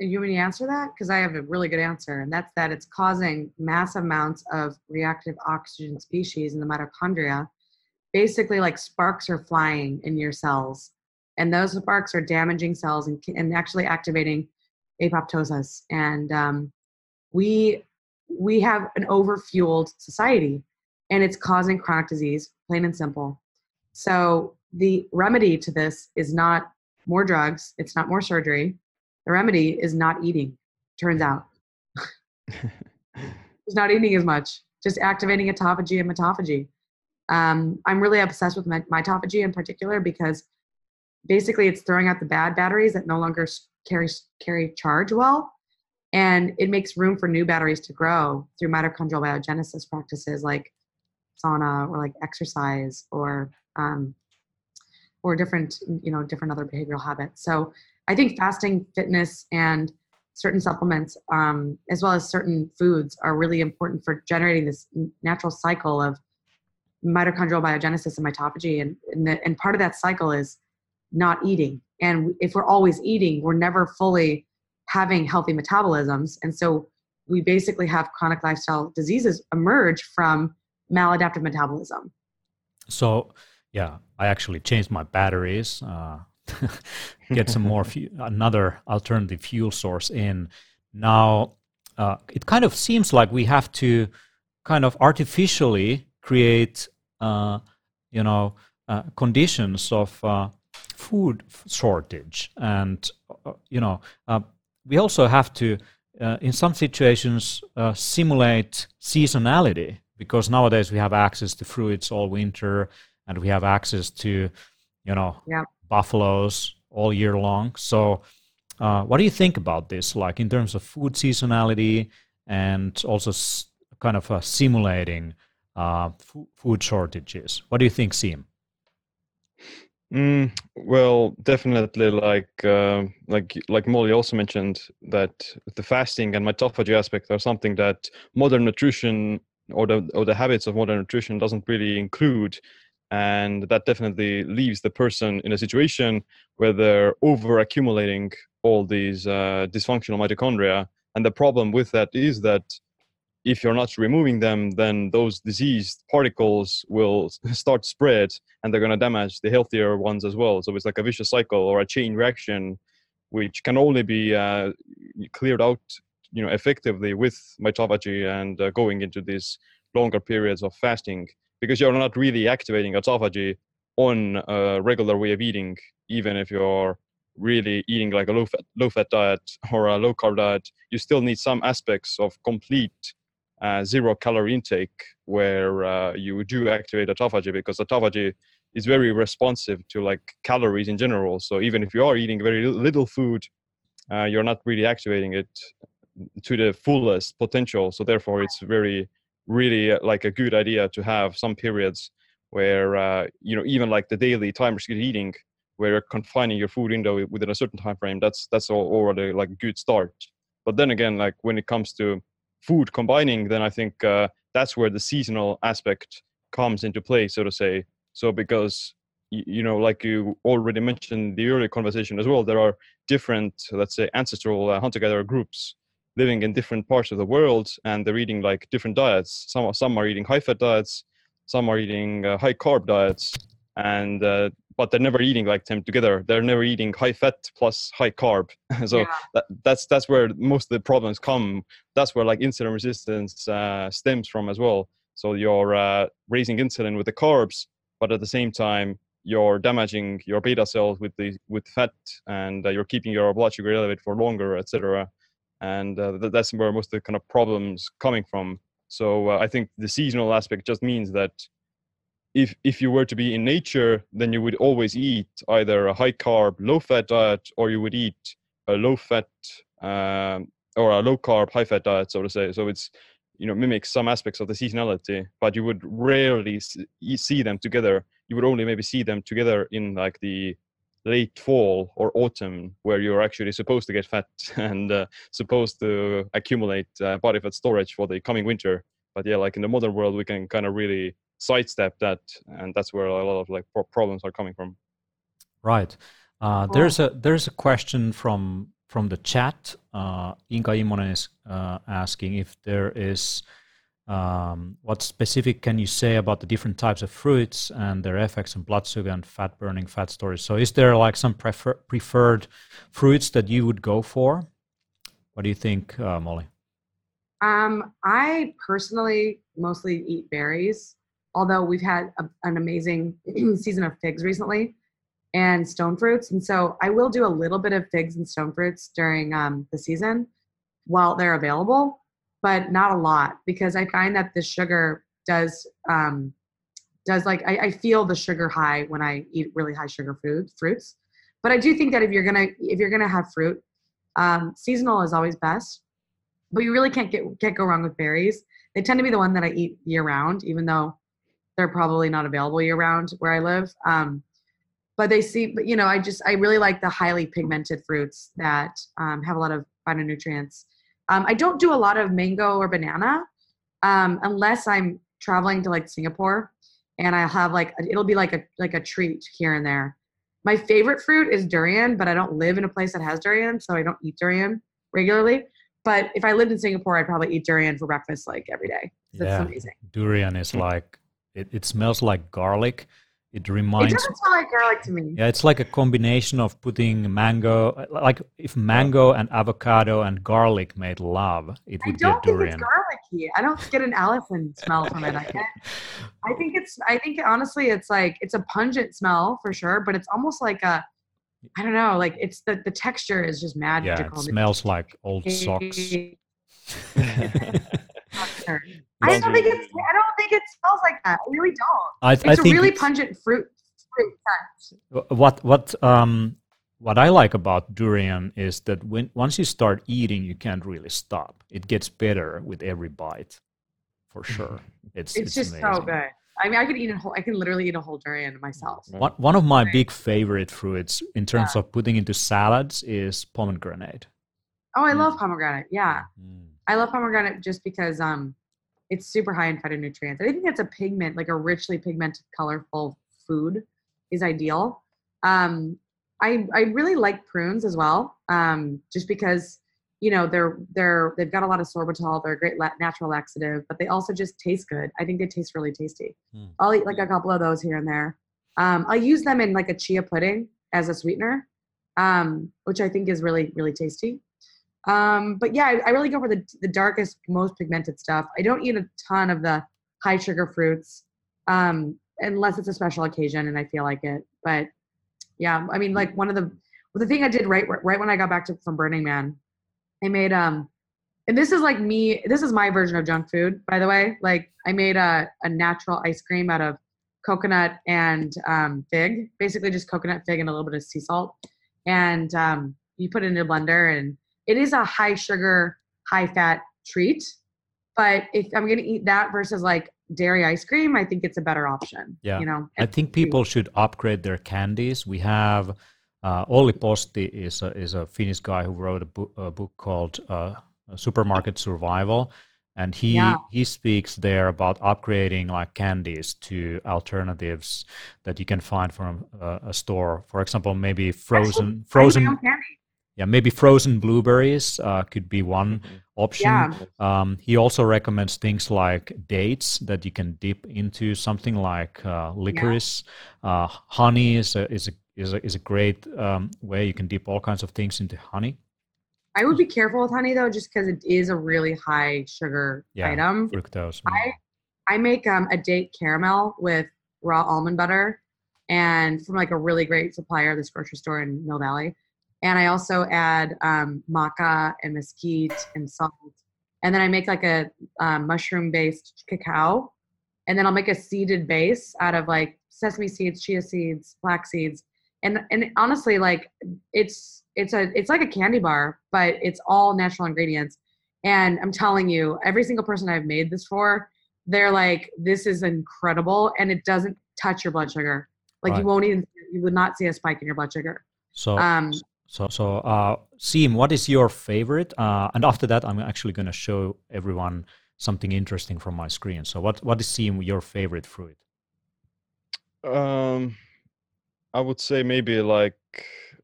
S2: You want me to answer that? Because I have a really good answer, and that's that it's causing mass amounts of reactive oxygen species in the mitochondria. Basically, like sparks are flying in your cells, and those sparks are damaging cells and, and actually activating apoptosis. And um, we we have an overfueled society, and it's causing chronic disease, plain and simple. So the remedy to this is not more drugs. It's not more surgery the remedy is not eating turns out it's not eating as much just activating autophagy and mitophagy um, i'm really obsessed with mit- mitophagy in particular because basically it's throwing out the bad batteries that no longer carry carry charge well. And it makes room for new batteries to grow through mitochondrial biogenesis practices like sauna or like exercise or um, or different you know different other behavioral habits. So i think fasting fitness and certain supplements um, as well as certain foods are really important for generating this natural cycle of mitochondrial biogenesis and mitophagy and and, the, and part of that cycle is not eating and if we're always eating we're never fully having healthy metabolisms and so we basically have chronic lifestyle diseases emerge from maladaptive metabolism
S1: So, yeah, I actually changed my batteries. Uh, get some more fu- another alternative fuel source in. Now, uh, it kind of seems like we have to kind of artificially create, you know, uh, conditions of uh, food shortage, and uh, you know, uh, we also have to uh, in some situations uh, simulate seasonality because nowadays we have access to fruits all winter and we have access to you know
S2: Yep.
S1: buffaloes all year long so uh, what do you think about this like in terms of food seasonality and also s- kind of uh, simulating uh, fu- food shortages what do you think Siim?
S3: Mm, well, definitely, like uh, like like Molly also mentioned that the fasting and mitophagy aspect are something that modern nutrition or the or the habits of modern nutrition doesn't really include, and that definitely leaves the person in a situation where they're over accumulating all these uh, dysfunctional mitochondria. And the problem with that is that if you're not removing them, then those diseased particles will start spread and they're going to damage the healthier ones as well. So it's like a vicious cycle or a chain reaction, which can only be uh, cleared out, you know, effectively with mitophagy and uh, going into these longer periods of fasting because you're not really activating autophagy on a regular way of eating, even if you're really eating like a low fat, low fat diet or a low carb diet. You still need some aspects of complete uh, zero calorie intake where uh, you do activate autophagy because autophagy is very responsive to like calories in general. So even if you are eating very little food, uh, you're not really activating it to the fullest potential. So therefore, it's very really uh, like a good idea to have some periods where uh, you know even like the daily time restricted eating where you're confining your food window within a certain time frame that's that's already like a good start but then again like when it comes to food combining then i think uh, that's where the seasonal aspect comes into play so to say. So because you know like you already mentioned the earlier conversation as well there are different let's say ancestral uh, hunter gatherer groups living in different parts of the world and they're eating like different diets. Some some are eating high fat diets some are eating uh, high carb diets and uh, but they're never eating like them together. They're never eating high fat plus high carb. So
S2: Yeah.
S3: that, that's that's where most of the problems come. That's where like insulin resistance uh, stems from as well. So you're uh, raising insulin with the carbs but at the same time you're damaging your beta cells with the with fat and uh, you're keeping your blood sugar elevated for longer etc and uh, th- that's where most of the kind of problems coming from. So uh, i think the seasonal aspect just means that if if you were to be in nature then you would always eat either a high carb low fat diet or you would eat a low fat um, or a low carb high fat diet so to say. So it's you know mimics some aspects of the seasonality but you would rarely see them together. You would only maybe see them together in like the late fall or autumn where you're actually supposed to get fat and uh, supposed to accumulate uh, body fat storage for the coming winter. But yeah like in the modern world we can kind of really sidestep that and that's where a lot of like problems are coming from
S1: Right. Uh, there's a there's a question from from the chat. Uh, Inka Immonen is uh, asking if there is um, what specific can you say about the different types of fruits and their effects on blood sugar and fat burning, fat storage. So, is there like some prefer- preferred fruits that you would go for? What do you think, uh, Molly?
S2: Um, I personally mostly eat berries, although we've had a, an amazing season of figs recently and stone fruits. And so I will do a little bit of figs and stone fruits during um, the season while they're available, but not a lot because I find that the sugar does um, does like I, I feel the sugar high when I eat really high sugar food fruits. But I do think that if you're gonna if you're gonna have fruit, um, seasonal is always best but you really can't get can't go wrong with berries. They tend to be the one that I eat year round, even though they're probably not available year round where I live. Um, but they see, but you know, I just I really like the highly pigmented fruits that um, have a lot of phytonutrients. Um, I don't do a lot of mango or banana um, unless I'm traveling to like Singapore, and I'll have like it'll be like a like a treat here and there. My favorite fruit is durian, but I don't live in a place that has durian, so I don't eat durian regularly. But if I lived in Singapore, I'd probably eat durian for breakfast like every day. That's
S1: Yeah.
S2: amazing.
S1: Durian is like it, it smells like garlic. It reminds.
S2: It doesn't smell like garlic to me.
S1: Yeah, it's like a combination of putting mango, like if mango and avocado and garlic made love, it would be a
S2: don't think
S1: durian.
S2: it's garlicky. I don't get an allicin smell from it. I get. I think it's. I think honestly, it's like it's a pungent smell for sure, but it's almost like a. I don't know, like it's the the texture is just magical.
S1: Yeah, it smells like old socks.
S2: I don't think it's. I don't think it smells like that. I really don't.
S1: I,
S2: It's
S1: I
S2: a really
S1: it's-
S2: pungent fruit fruit scent.
S1: What what um what I like about durian is that when once you start eating, you can't really stop. It gets better with every bite, for sure. It's
S2: It's, just so good. I mean, I could eat a whole. I can literally eat a whole durian myself.
S1: One one of my big favorite fruits in terms of putting into salads is pomegranate.
S2: Oh, I
S1: Mm.
S2: love pomegranate. Yeah, I love pomegranate just because um, it's super high in phytonutrients. I think that's a pigment, like a richly pigmented, colorful food, is ideal. Um, I I really like prunes as well, um, just because you know they're they're they've got a lot of sorbitol. They're a great la- natural laxative, but they also just taste good. I think they taste really tasty.
S1: Mm.
S2: I'll eat like a couple of those here and there. Um, I use them in like a chia pudding as a sweetener, um, which I think is really really tasty. Um, but yeah, I, I really go for the the darkest, most pigmented stuff. I don't eat a ton of the high sugar fruits, um, unless it's a special occasion and I feel like it. But yeah, I mean, like one of the well, the thing I did right right when I got back to from Burning Man, I made um, and this is like me. This is my version of junk food, by the way. Like I made a a natural ice cream out of coconut and um, fig, basically just coconut, fig, and a little bit of sea salt, and um, you put it in a blender and it is a high sugar, high fat treat. But if I'm gonna eat that versus like dairy ice cream, I think it's a better option.
S1: Yeah.
S2: You know.
S1: I think people should upgrade their candies. We have uh, Olli Posti is a, is a Finnish guy who wrote a book, a book called uh, Supermarket Survival, and he
S2: Yeah.
S1: he speaks there about upgrading like candies to alternatives that you can find from uh, a store. For example, maybe frozen frozen
S2: candy.
S1: Yeah maybe frozen blueberries uh, could be one
S3: Mhm.
S1: option.
S2: Yeah.
S1: Um, he also recommends things like dates that you can dip into something like uh, licorice. Uh, honey is a, is a is a is a great um, way. You can dip all kinds of things into honey.
S2: I would be careful with honey though, just because it is a really high sugar
S1: Yeah.
S2: item.
S1: Fructose.
S2: I I make um, a date caramel with raw almond butter, and from like a really great supplier, this grocery store in Mill Valley. And I also add um, maca and mesquite and salt, and then I make like a um, mushroom-based cacao, and then I'll make a seeded base out of like sesame seeds, chia seeds, flax seeds, and and honestly, like it's it's a it's like a candy bar, but it's all natural ingredients. And I'm telling you, every single person I've made this for, they're like, "This is incredible," and it doesn't touch your blood sugar. Like
S1: Right.
S2: you won't even you would not see a spike in your blood sugar.
S1: So
S2: Um,
S1: so so uh, Siim, what is your favorite? Uh, and after that, I'm actually going to show everyone something interesting from my screen. So what what is Siim your favorite fruit?
S3: Um, I would say maybe like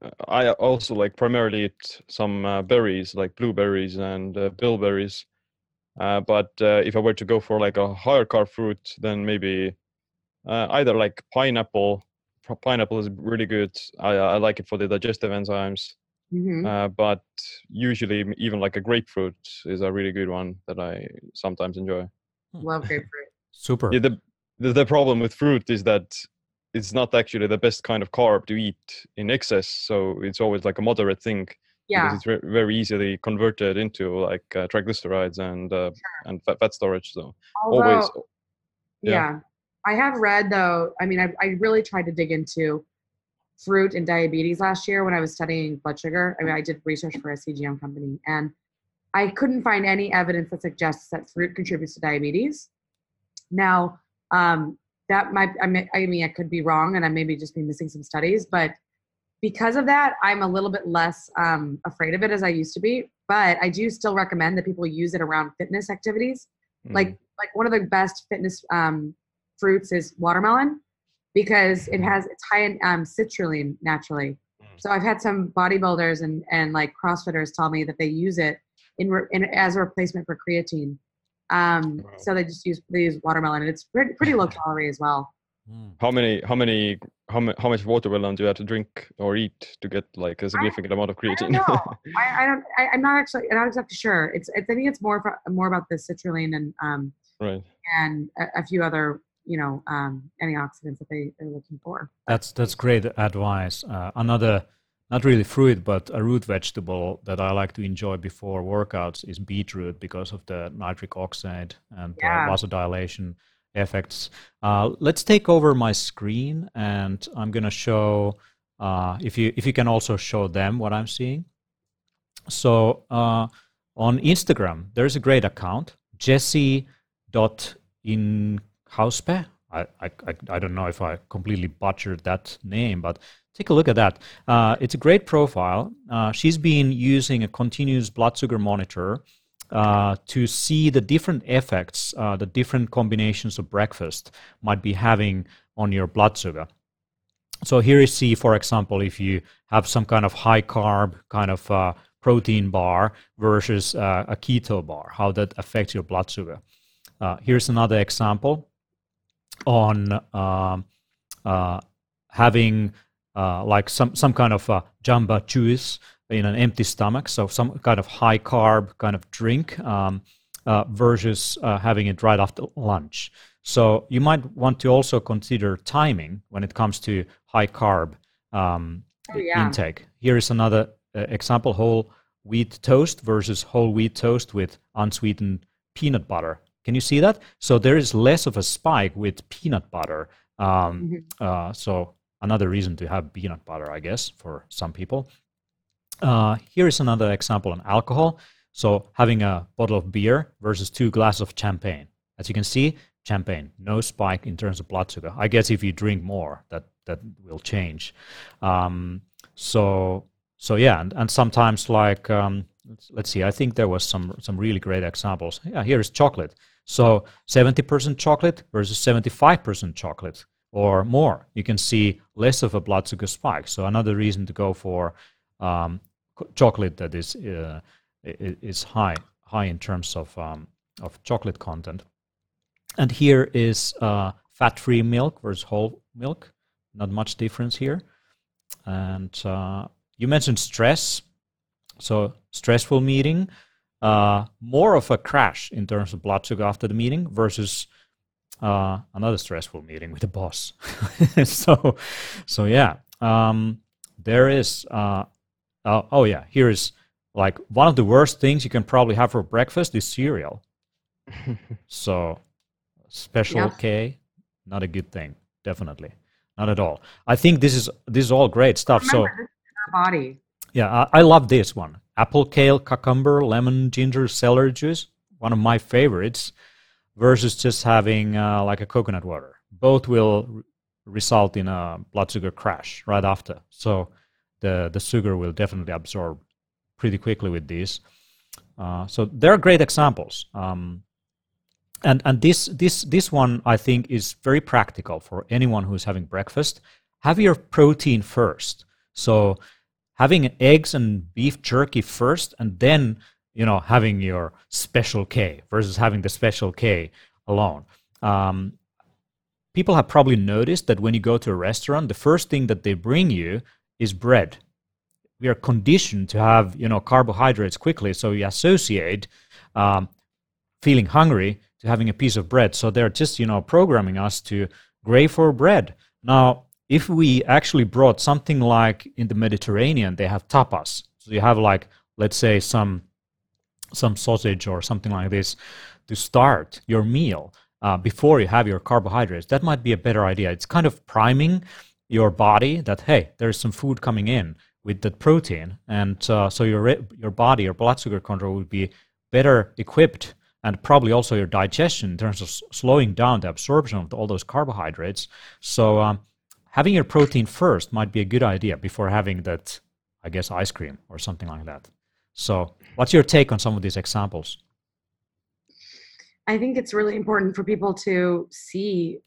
S3: uh, I also like primarily eat some uh, berries like blueberries and uh, bilberries. Uh, but uh, if I were to go for like a higher carb fruit, then maybe uh, either like pineapple. P- Pineapple is really good. I, I like it for the digestive enzymes.
S2: mhm.
S3: Uh, but usually, even like a grapefruit is a really good one that I sometimes enjoy.
S2: Love grapefruit.
S1: Super.
S3: Yeah, the, the the problem with fruit is that it's not actually the best kind of carb to eat in excess. So it's always like a moderate thing
S2: Yeah.
S3: because it's ve- very easily converted into like uh, triglycerides and uh, and fat, fat storage. So
S2: Although,
S3: always,
S2: yeah.
S3: yeah.
S2: I have read though. I mean, I, I really tried to dig into fruit and diabetes last year when I was studying blood sugar. I mean, I did research for a CGM company, and I couldn't find any evidence that suggests that fruit contributes to diabetes. Now, um, that might I mean, I mean I could be wrong, and I maybe just be missing some studies, but because of that, I'm a little bit less um, afraid of it as I used to be. But I do still recommend that people use it around fitness activities
S3: mm,
S2: like like one of the best fitness um, fruits is watermelon because it has it's high in um, citrulline naturally.
S5: Mm.
S2: So I've had some bodybuilders and and like CrossFitters tell me that they use it in, re, in as a replacement for creatine. Um,
S5: Wow.
S2: So they just use they use watermelon and it's pretty, pretty low calorie as well.
S1: Mm.
S3: how many how many how, how much watermelon do you have to drink or eat to get like a significant amount of
S2: I don't
S3: creatine?
S2: know. I, I don't. I, I'm not actually. I'm not exactly sure. It's. it's I think it's more for, more about the citrulline and um
S3: right.
S2: and a, a few other you know um antioxidants that they they're looking for.
S1: That's that's great advice. Uh, another not really fruit, but a root vegetable that I like to enjoy before workouts is beetroot because of the nitric oxide and
S2: Yeah.
S1: uh, vasodilation effects. Uh, let's take over my screen, and I'm gonna show uh, if you if you can also show them what I'm seeing. So uh, on Instagram, there's a great account, jesse.inhauspe. I, I, I I don't know if I completely butchered that name, but take a look at that. Uh, it's a great profile. Uh, she's been using a continuous blood sugar monitor uh, to see the different effects uh, the different combinations of breakfast might be having on your blood sugar. So here you see, for example, if you have some kind of high carb kind of uh, protein bar versus uh, a keto bar, how that affects your blood sugar. Here's another example on um, uh, having uh, like some, some kind of uh, jamba juice in an empty stomach, so some kind of high carb kind of drink um, uh, versus uh, having it right after lunch. So you might want to also consider timing when it comes to high carb um,
S2: Oh, yeah.
S1: intake. Here is another uh, example: whole wheat toast versus whole wheat toast with unsweetened peanut butter. Can you see that? So there is less of a spike with peanut butter. Um,
S2: Mhm.
S1: uh, so another reason to have peanut butter, I guess, for some people. Uh, here is another example on alcohol. So having a bottle of beer versus two glasses of champagne. As you can see, champagne, no spike in terms of blood sugar. I guess if you drink more, that that will change. Um, so so yeah, and, and sometimes like um, let's, let's see, I think there was some some really great examples. Yeah, here is chocolate. So 70% chocolate versus 75% chocolate or more. You can see less of a blood sugar spike. So another reason to go for um, chocolate that is uh, is high high in terms of um, of chocolate content. And here is uh, fat-free milk versus whole milk. Not much difference here. And uh, you mentioned stress. So stressful meeting, uh, more of a crash in terms of blood sugar after the meeting versus uh, another stressful meeting with the boss. so, so yeah, um, there is. Uh, uh, oh yeah, here is like one of the worst things you can probably have for breakfast is cereal. So, special
S2: Yeah.
S1: K, not a good thing. Definitely, not at all. I think this is this is all great stuff. So.
S2: Remember, our body.
S1: Yeah, I, I love this one. Apple, kale, cucumber, lemon, ginger, celery juice. One of my favorites. Versus just having uh, like a coconut water. Both will result in a blood sugar crash right after. So the the sugar will definitely absorb pretty quickly with these. Uh, so there are great examples. Um, and and this this this one I think is very practical for anyone who's having breakfast. Have your protein first. So having eggs and beef jerky first and then you know having your special k versus having the special k alone. Um, people have probably noticed that when you go to a restaurant the first thing that they bring you is bread. We are conditioned to have you know carbohydrates quickly so we associate um, feeling hungry to having a piece of bread. So they're just you know programming us to crave for bread. Now if we actually brought something like in the mediterranean they have tapas. So you have like let's say some some sausage or something like this to start your meal uh, before you have your carbohydrates that might be a better idea. It's kind of priming your body that hey there's some food coming in with that protein and uh, so your your body your blood sugar control would be better equipped and probably also your digestion in terms of slowing down the absorption of all those carbohydrates. So um, having your protein first might be a good idea before having that i guess ice cream or something like that so what's your take on some of these examples
S2: I think it's really important for people to see,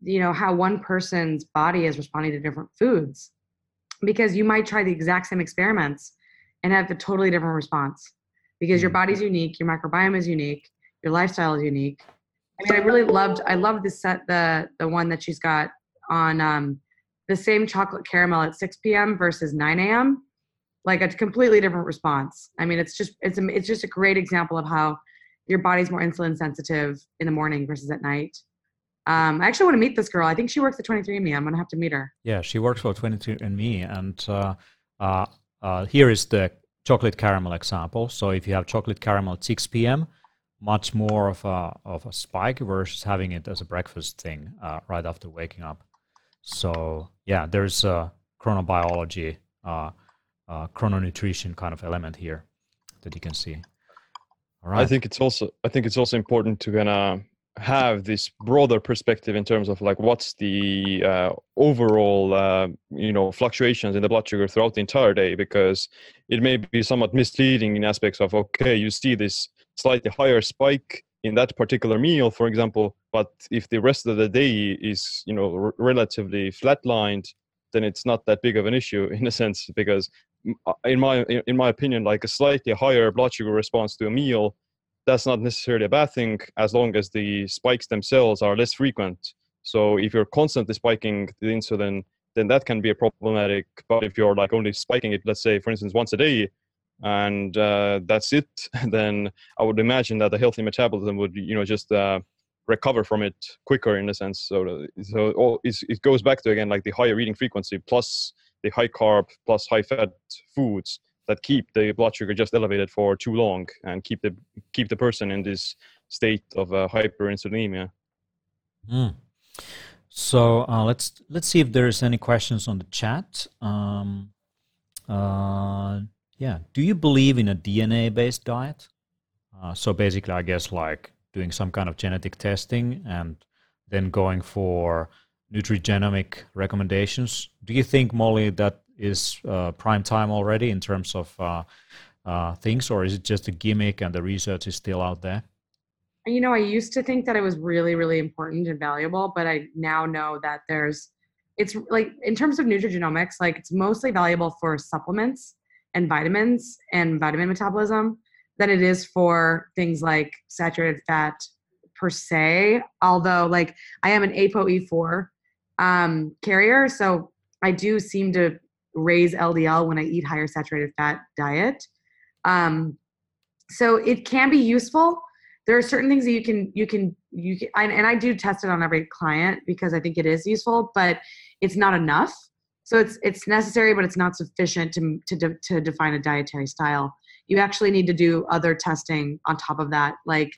S2: you know, how one person's body is responding to different foods, because you might try the exact same experiments and have a totally different response, because your
S1: Mhm.
S2: body's unique, your microbiome is unique, your lifestyle is unique. I mean, I really loved, I love the set, the the one that she's got on um, the same chocolate caramel at 6 p.m. versus 9 a.m. Like a completely different response. I mean, it's just it's a, it's just a great example of how your body's more insulin sensitive in the morning versus at night. Um, I actually want to meet this girl. I think she works at 23andMe. I'm gonna have to meet her.
S1: Yeah, she works for 22andMe, and uh, uh, uh, here is the chocolate caramel example. So if you have chocolate caramel at 6 p.m., much more of a of a spike versus having it as a breakfast thing uh, right after waking up. So yeah, there's a chronobiology, uh, uh, chrononutrition kind of element here that you can see.
S3: All right. I think it's also I think it's also important to kind of have this broader perspective in terms of like what's the uh, overall uh, you know fluctuations in the blood sugar throughout the entire day because it may be somewhat misleading in aspects of okay you see this slightly higher spike in that particular meal for example but if the rest of the day is you know r- relatively flatlined then it's not that big of an issue in a sense because uh, in my in my opinion like a slightly higher blood sugar response to a meal that's not necessarily a bad thing as long as the spikes themselves are less frequent. So if you're constantly spiking the insulin then that can be a problematic but if you're like only spiking it let's say for instance once a day and uh, that's it then i would imagine that the healthy metabolism would you know just uh, recover from it quicker in a sense so so all, it goes back to again like the higher eating frequency plus the high carb plus high fat foods that keep the blood sugar just elevated for too long and keep the keep the person in this state of uh, hyperinsulinemia.
S1: Mm. So uh, let's let's see if there's any questions on the chat. Um, uh, yeah, do you believe in a DNA-based diet? Uh, so basically, I guess like doing some kind of genetic testing and then going for nutrigenomic recommendations. Do you think, Molly, that is uh, prime time already in terms of uh, uh, things, or is it just a gimmick and the research is still out there?
S2: You know, I used to think that it was really, really important and valuable, but I now know that there's, it's like in terms of nutrigenomics, like it's mostly valuable for supplements and vitamins and vitamin metabolism than it is for things like saturated fat per se. Although, like, I am an ApoE4 um, carrier, so I do seem to raise LDL when I eat higher saturated fat diet. Um, so it can be useful. There are certain things that you can you can you can, and I do test it on every client because I think it is useful, but it's not enough. So it's it's necessary, but it's not sufficient to to de, to define a dietary style. You actually need to do other testing on top of that, like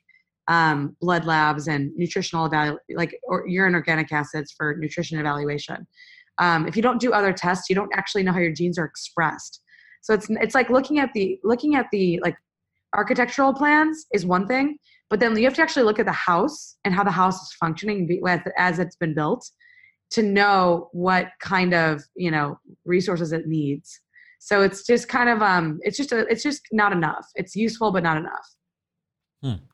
S2: um, blood labs and nutritional evalu- like or urine organic acids for nutrition evaluation. Um, if you don't do other tests you don't actually know how your genes are expressed. So it's it's like looking at the looking at the like architectural plans is one thing but then you have to actually look at the house and how the house is functioning as it's been built to know what kind of you know resources it needs. So it's just kind of um it's just a, it's just not enough. It's useful but not enough.
S1: Hmm.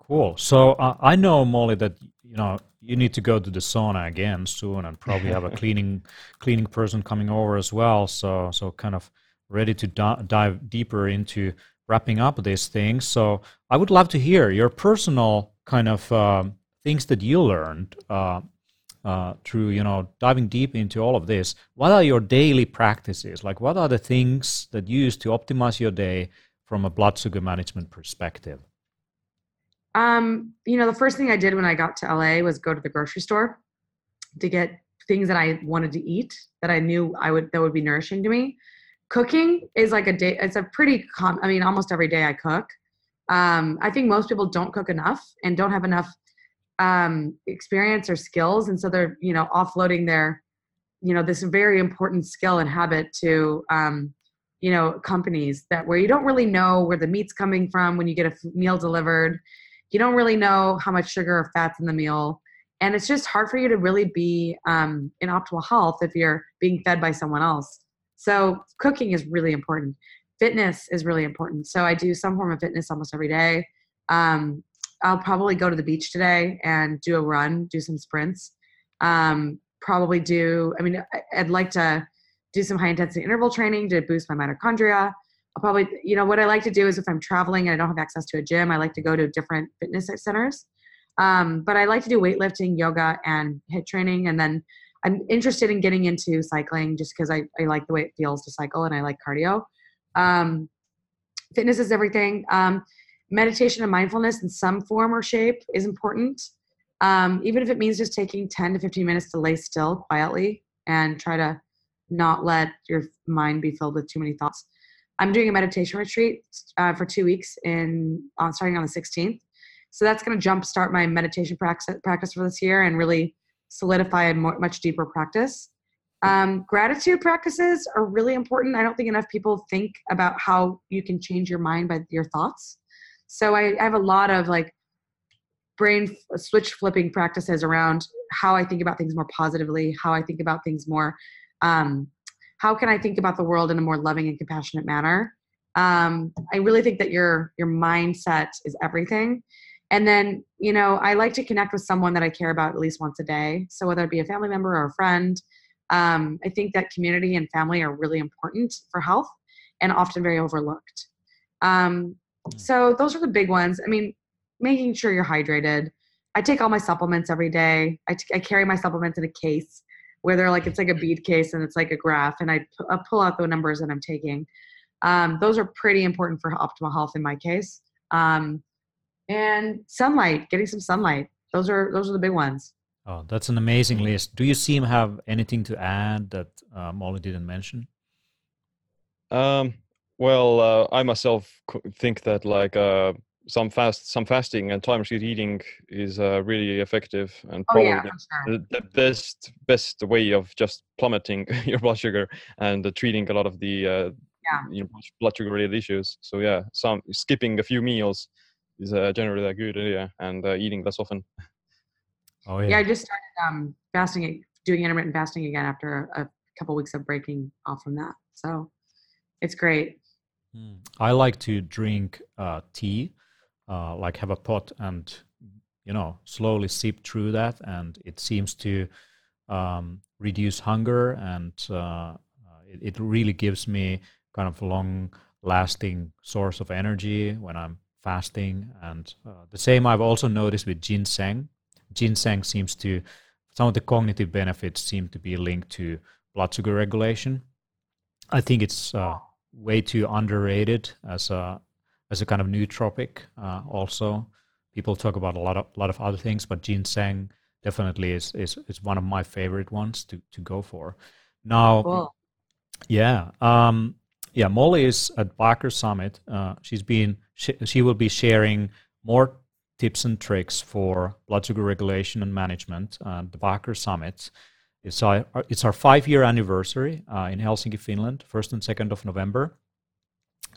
S1: cool. So uh, i know molly that you know you need to go to the sauna again soon and probably have a cleaning cleaning person coming over as well. So so kind of ready to di- dive deeper into wrapping up these things so i would love to hear your personal kind of uh, things that you learned uh, uh, through you know diving deep into all of this what are your daily practices like what are the things that you use to optimize your day from a blood sugar management perspective
S2: um, you know, the first thing I did when I got to LA was go to the grocery store to get things that I wanted to eat that I knew I would that would be nourishing to me. Cooking is like a day. It's a pretty com. I mean, almost every day I cook. Um, I think most people don't cook enough and don't have enough um, experience or skills, and so they're you know offloading their you know this very important skill and habit to um, you know companies that where you don't really know where the meat's coming from when you get a meal delivered. You don't really know how much sugar or fat's in the meal. And it's just hard for you to really be um, in optimal health if you're being fed by someone else. So cooking is really important. Fitness is really important. So i do some form of fitness almost every day. Um, i'll probably go to the beach today and do a run do some sprints um, probably do i mean i'd like to do some high intensity interval training to boost my mitochondria I'll probably, you know, what I like to do is if I'm traveling and I don't have access to a gym, I like to go to different fitness centers. Um, but I like to do weightlifting, yoga, and HIIT training. And then I'm interested in getting into cycling just because I, I like the way it feels to cycle and I like cardio. Um, fitness is everything. Um, meditation and mindfulness in some form or shape is important. Um, even if it means just taking 10 to 15 minutes to lay still quietly and try to not let your mind be filled with too many thoughts. I'm doing a meditation retreat uh, for two weeks in uh, starting on the 16th. So that's going to jumpstart my meditation practice, practice for this year and really solidify a more, much deeper practice. Um, gratitude practices are really important. I don't think enough people think about how you can change your mind by your thoughts. So I, I have a lot of like brain switch flipping practices around how I think about things more positively, how I think about things more um, how can I think about the world in a more loving and compassionate manner? Um, I really think that your your mindset is everything. And then, you know, I like to connect with someone that I care about at least once a day. So whether it be a family member or a friend, um, I think that community and family are really important for health and often very overlooked. Um. So those are the big ones. I mean, making sure you're hydrated. I take all my supplements every day. I, t- I carry my supplements in a case where they're like it's like a bead case and it's like a graph and I, p- I pull out the numbers that I'm taking. Um, those are pretty important for optimal health in my case. Um, and sunlight, getting some sunlight. Those are those are the big ones.
S1: Oh, that's an amazing list. Do you Siim have anything to add that uh, Molly didn't mention?
S3: Um, well, uh, I myself think that like uh, some fast some fasting and time restricted eating is uh, really effective and
S2: oh,
S3: probably
S2: yeah,
S3: the, the, best best way of just plummeting your blood sugar and uh, treating a lot of the uh,
S2: yeah.
S3: you know, blood sugar related issues. So yeah, some skipping a few meals is uh, generally a good idea and uh, eating less often.
S1: Oh yeah.
S2: Yeah, I just started um, fasting, doing intermittent fasting again after a, a couple weeks of breaking off from that. So it's great.
S1: I like to drink uh, tea uh, like have a pot and you know slowly sip through that. And it seems to um, reduce hunger and uh, it, it, really gives me kind of a long lasting source of energy when i'm fasting. And uh, the same i've also noticed with ginseng. Ginseng seems to some of the cognitive benefits seem to be linked to blood sugar regulation. I think it's uh, way too underrated as a as a kind of nootropic. Uh, also, people talk about a lot of lot of other things, but ginseng definitely is is is one of my favorite ones to to go for. Now, cool. yeah, um, yeah. Molly is at Biohacker Summit. Uh, she's been she, she will be sharing more tips and tricks for blood sugar regulation and management. at the Biohacker Summit. It's our, it's our five year anniversary uh, in Helsinki, Finland, 1st and 2nd of November.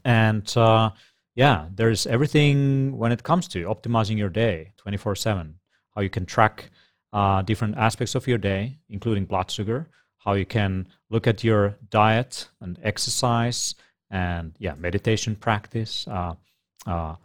S1: And uh, yeah, there's everything when it comes to optimizing your day 24 7, how you can track uh, different aspects of your day, including blood sugar, how you can look at your diet and exercise and yeah, meditation practice, uh, uh,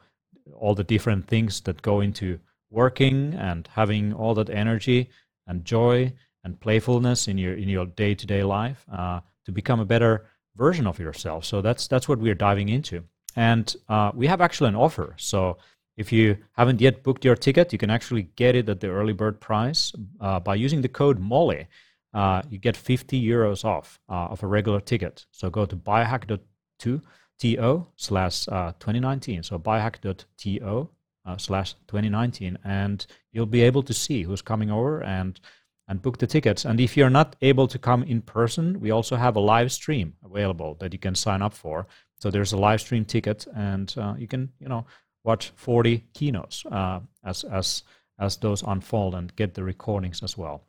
S1: all the different things that go into working and having all that energy and joy and playfulness in your in your day to day life uh, to become a better version of yourself. So that's that's what we're diving into. And uh, we have actually an offer. So if you haven't yet booked your ticket, you can actually get it at the early bird price uh, by using the code MOLLY. Uh, you get 50 euros off uh, of a regular ticket. So go to biohack.to slash uh, 2019. So biohack.to slash 2019. And you'll be able to see who's coming over and and book the tickets. And if you're not able to come in person, we also have a live stream available that you can sign up for. So there's a live stream ticket, and uh, you can you know watch 40 keynotes uh, as as as those unfold and get the recordings as well.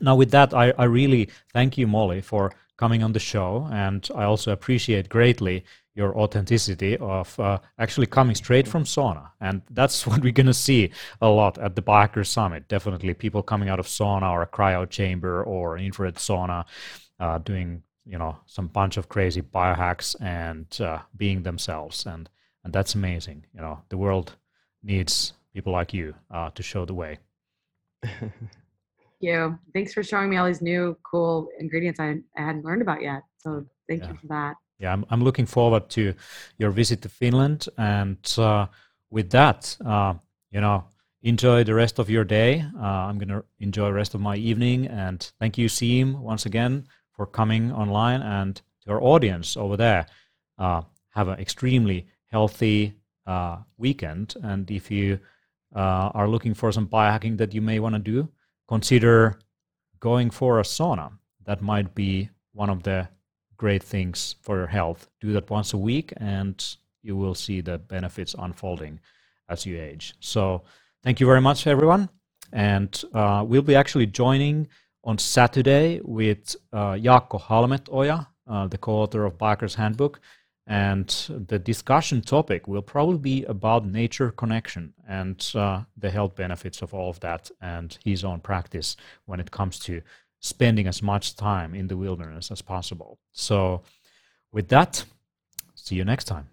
S1: Now, with that, I, I really thank you, Molly, for coming on the show, and I also appreciate greatly your authenticity of uh, actually coming straight from sauna. And that's what we're going to see a lot at the Biohacker Summit. Definitely people coming out of sauna or a cryo chamber or an infrared sauna uh, doing you know some bunch of crazy biohacks and uh, being themselves and and that's amazing you know the world needs people like you uh, to show the way
S2: thank you thanks for showing me all these new cool ingredients i, I hadn't learned about yet so thank yeah. you for that
S1: yeah I'm, I'm looking forward to your visit to finland and uh, with that uh, you know enjoy the rest of your day uh, i'm going to enjoy the rest of my evening and thank you Siim once again for coming online and to our audience over there. Uh, have an extremely healthy uh, weekend. And if you uh, are looking for some biohacking that you may want to do, consider going for a sauna. That might be one of the great things for your health. Do that once a week, and you will see the benefits unfolding as you age. So, thank you very much, everyone. And uh, we'll be actually joining on Saturday with uh, Jaakko Halmetoja, uh, the co-author of Biohacker's Handbook, and the discussion topic will probably be about nature connection and uh, the health benefits of all of that and his own practice when it comes to spending as much time in the wilderness as possible. So, with that, see you next time.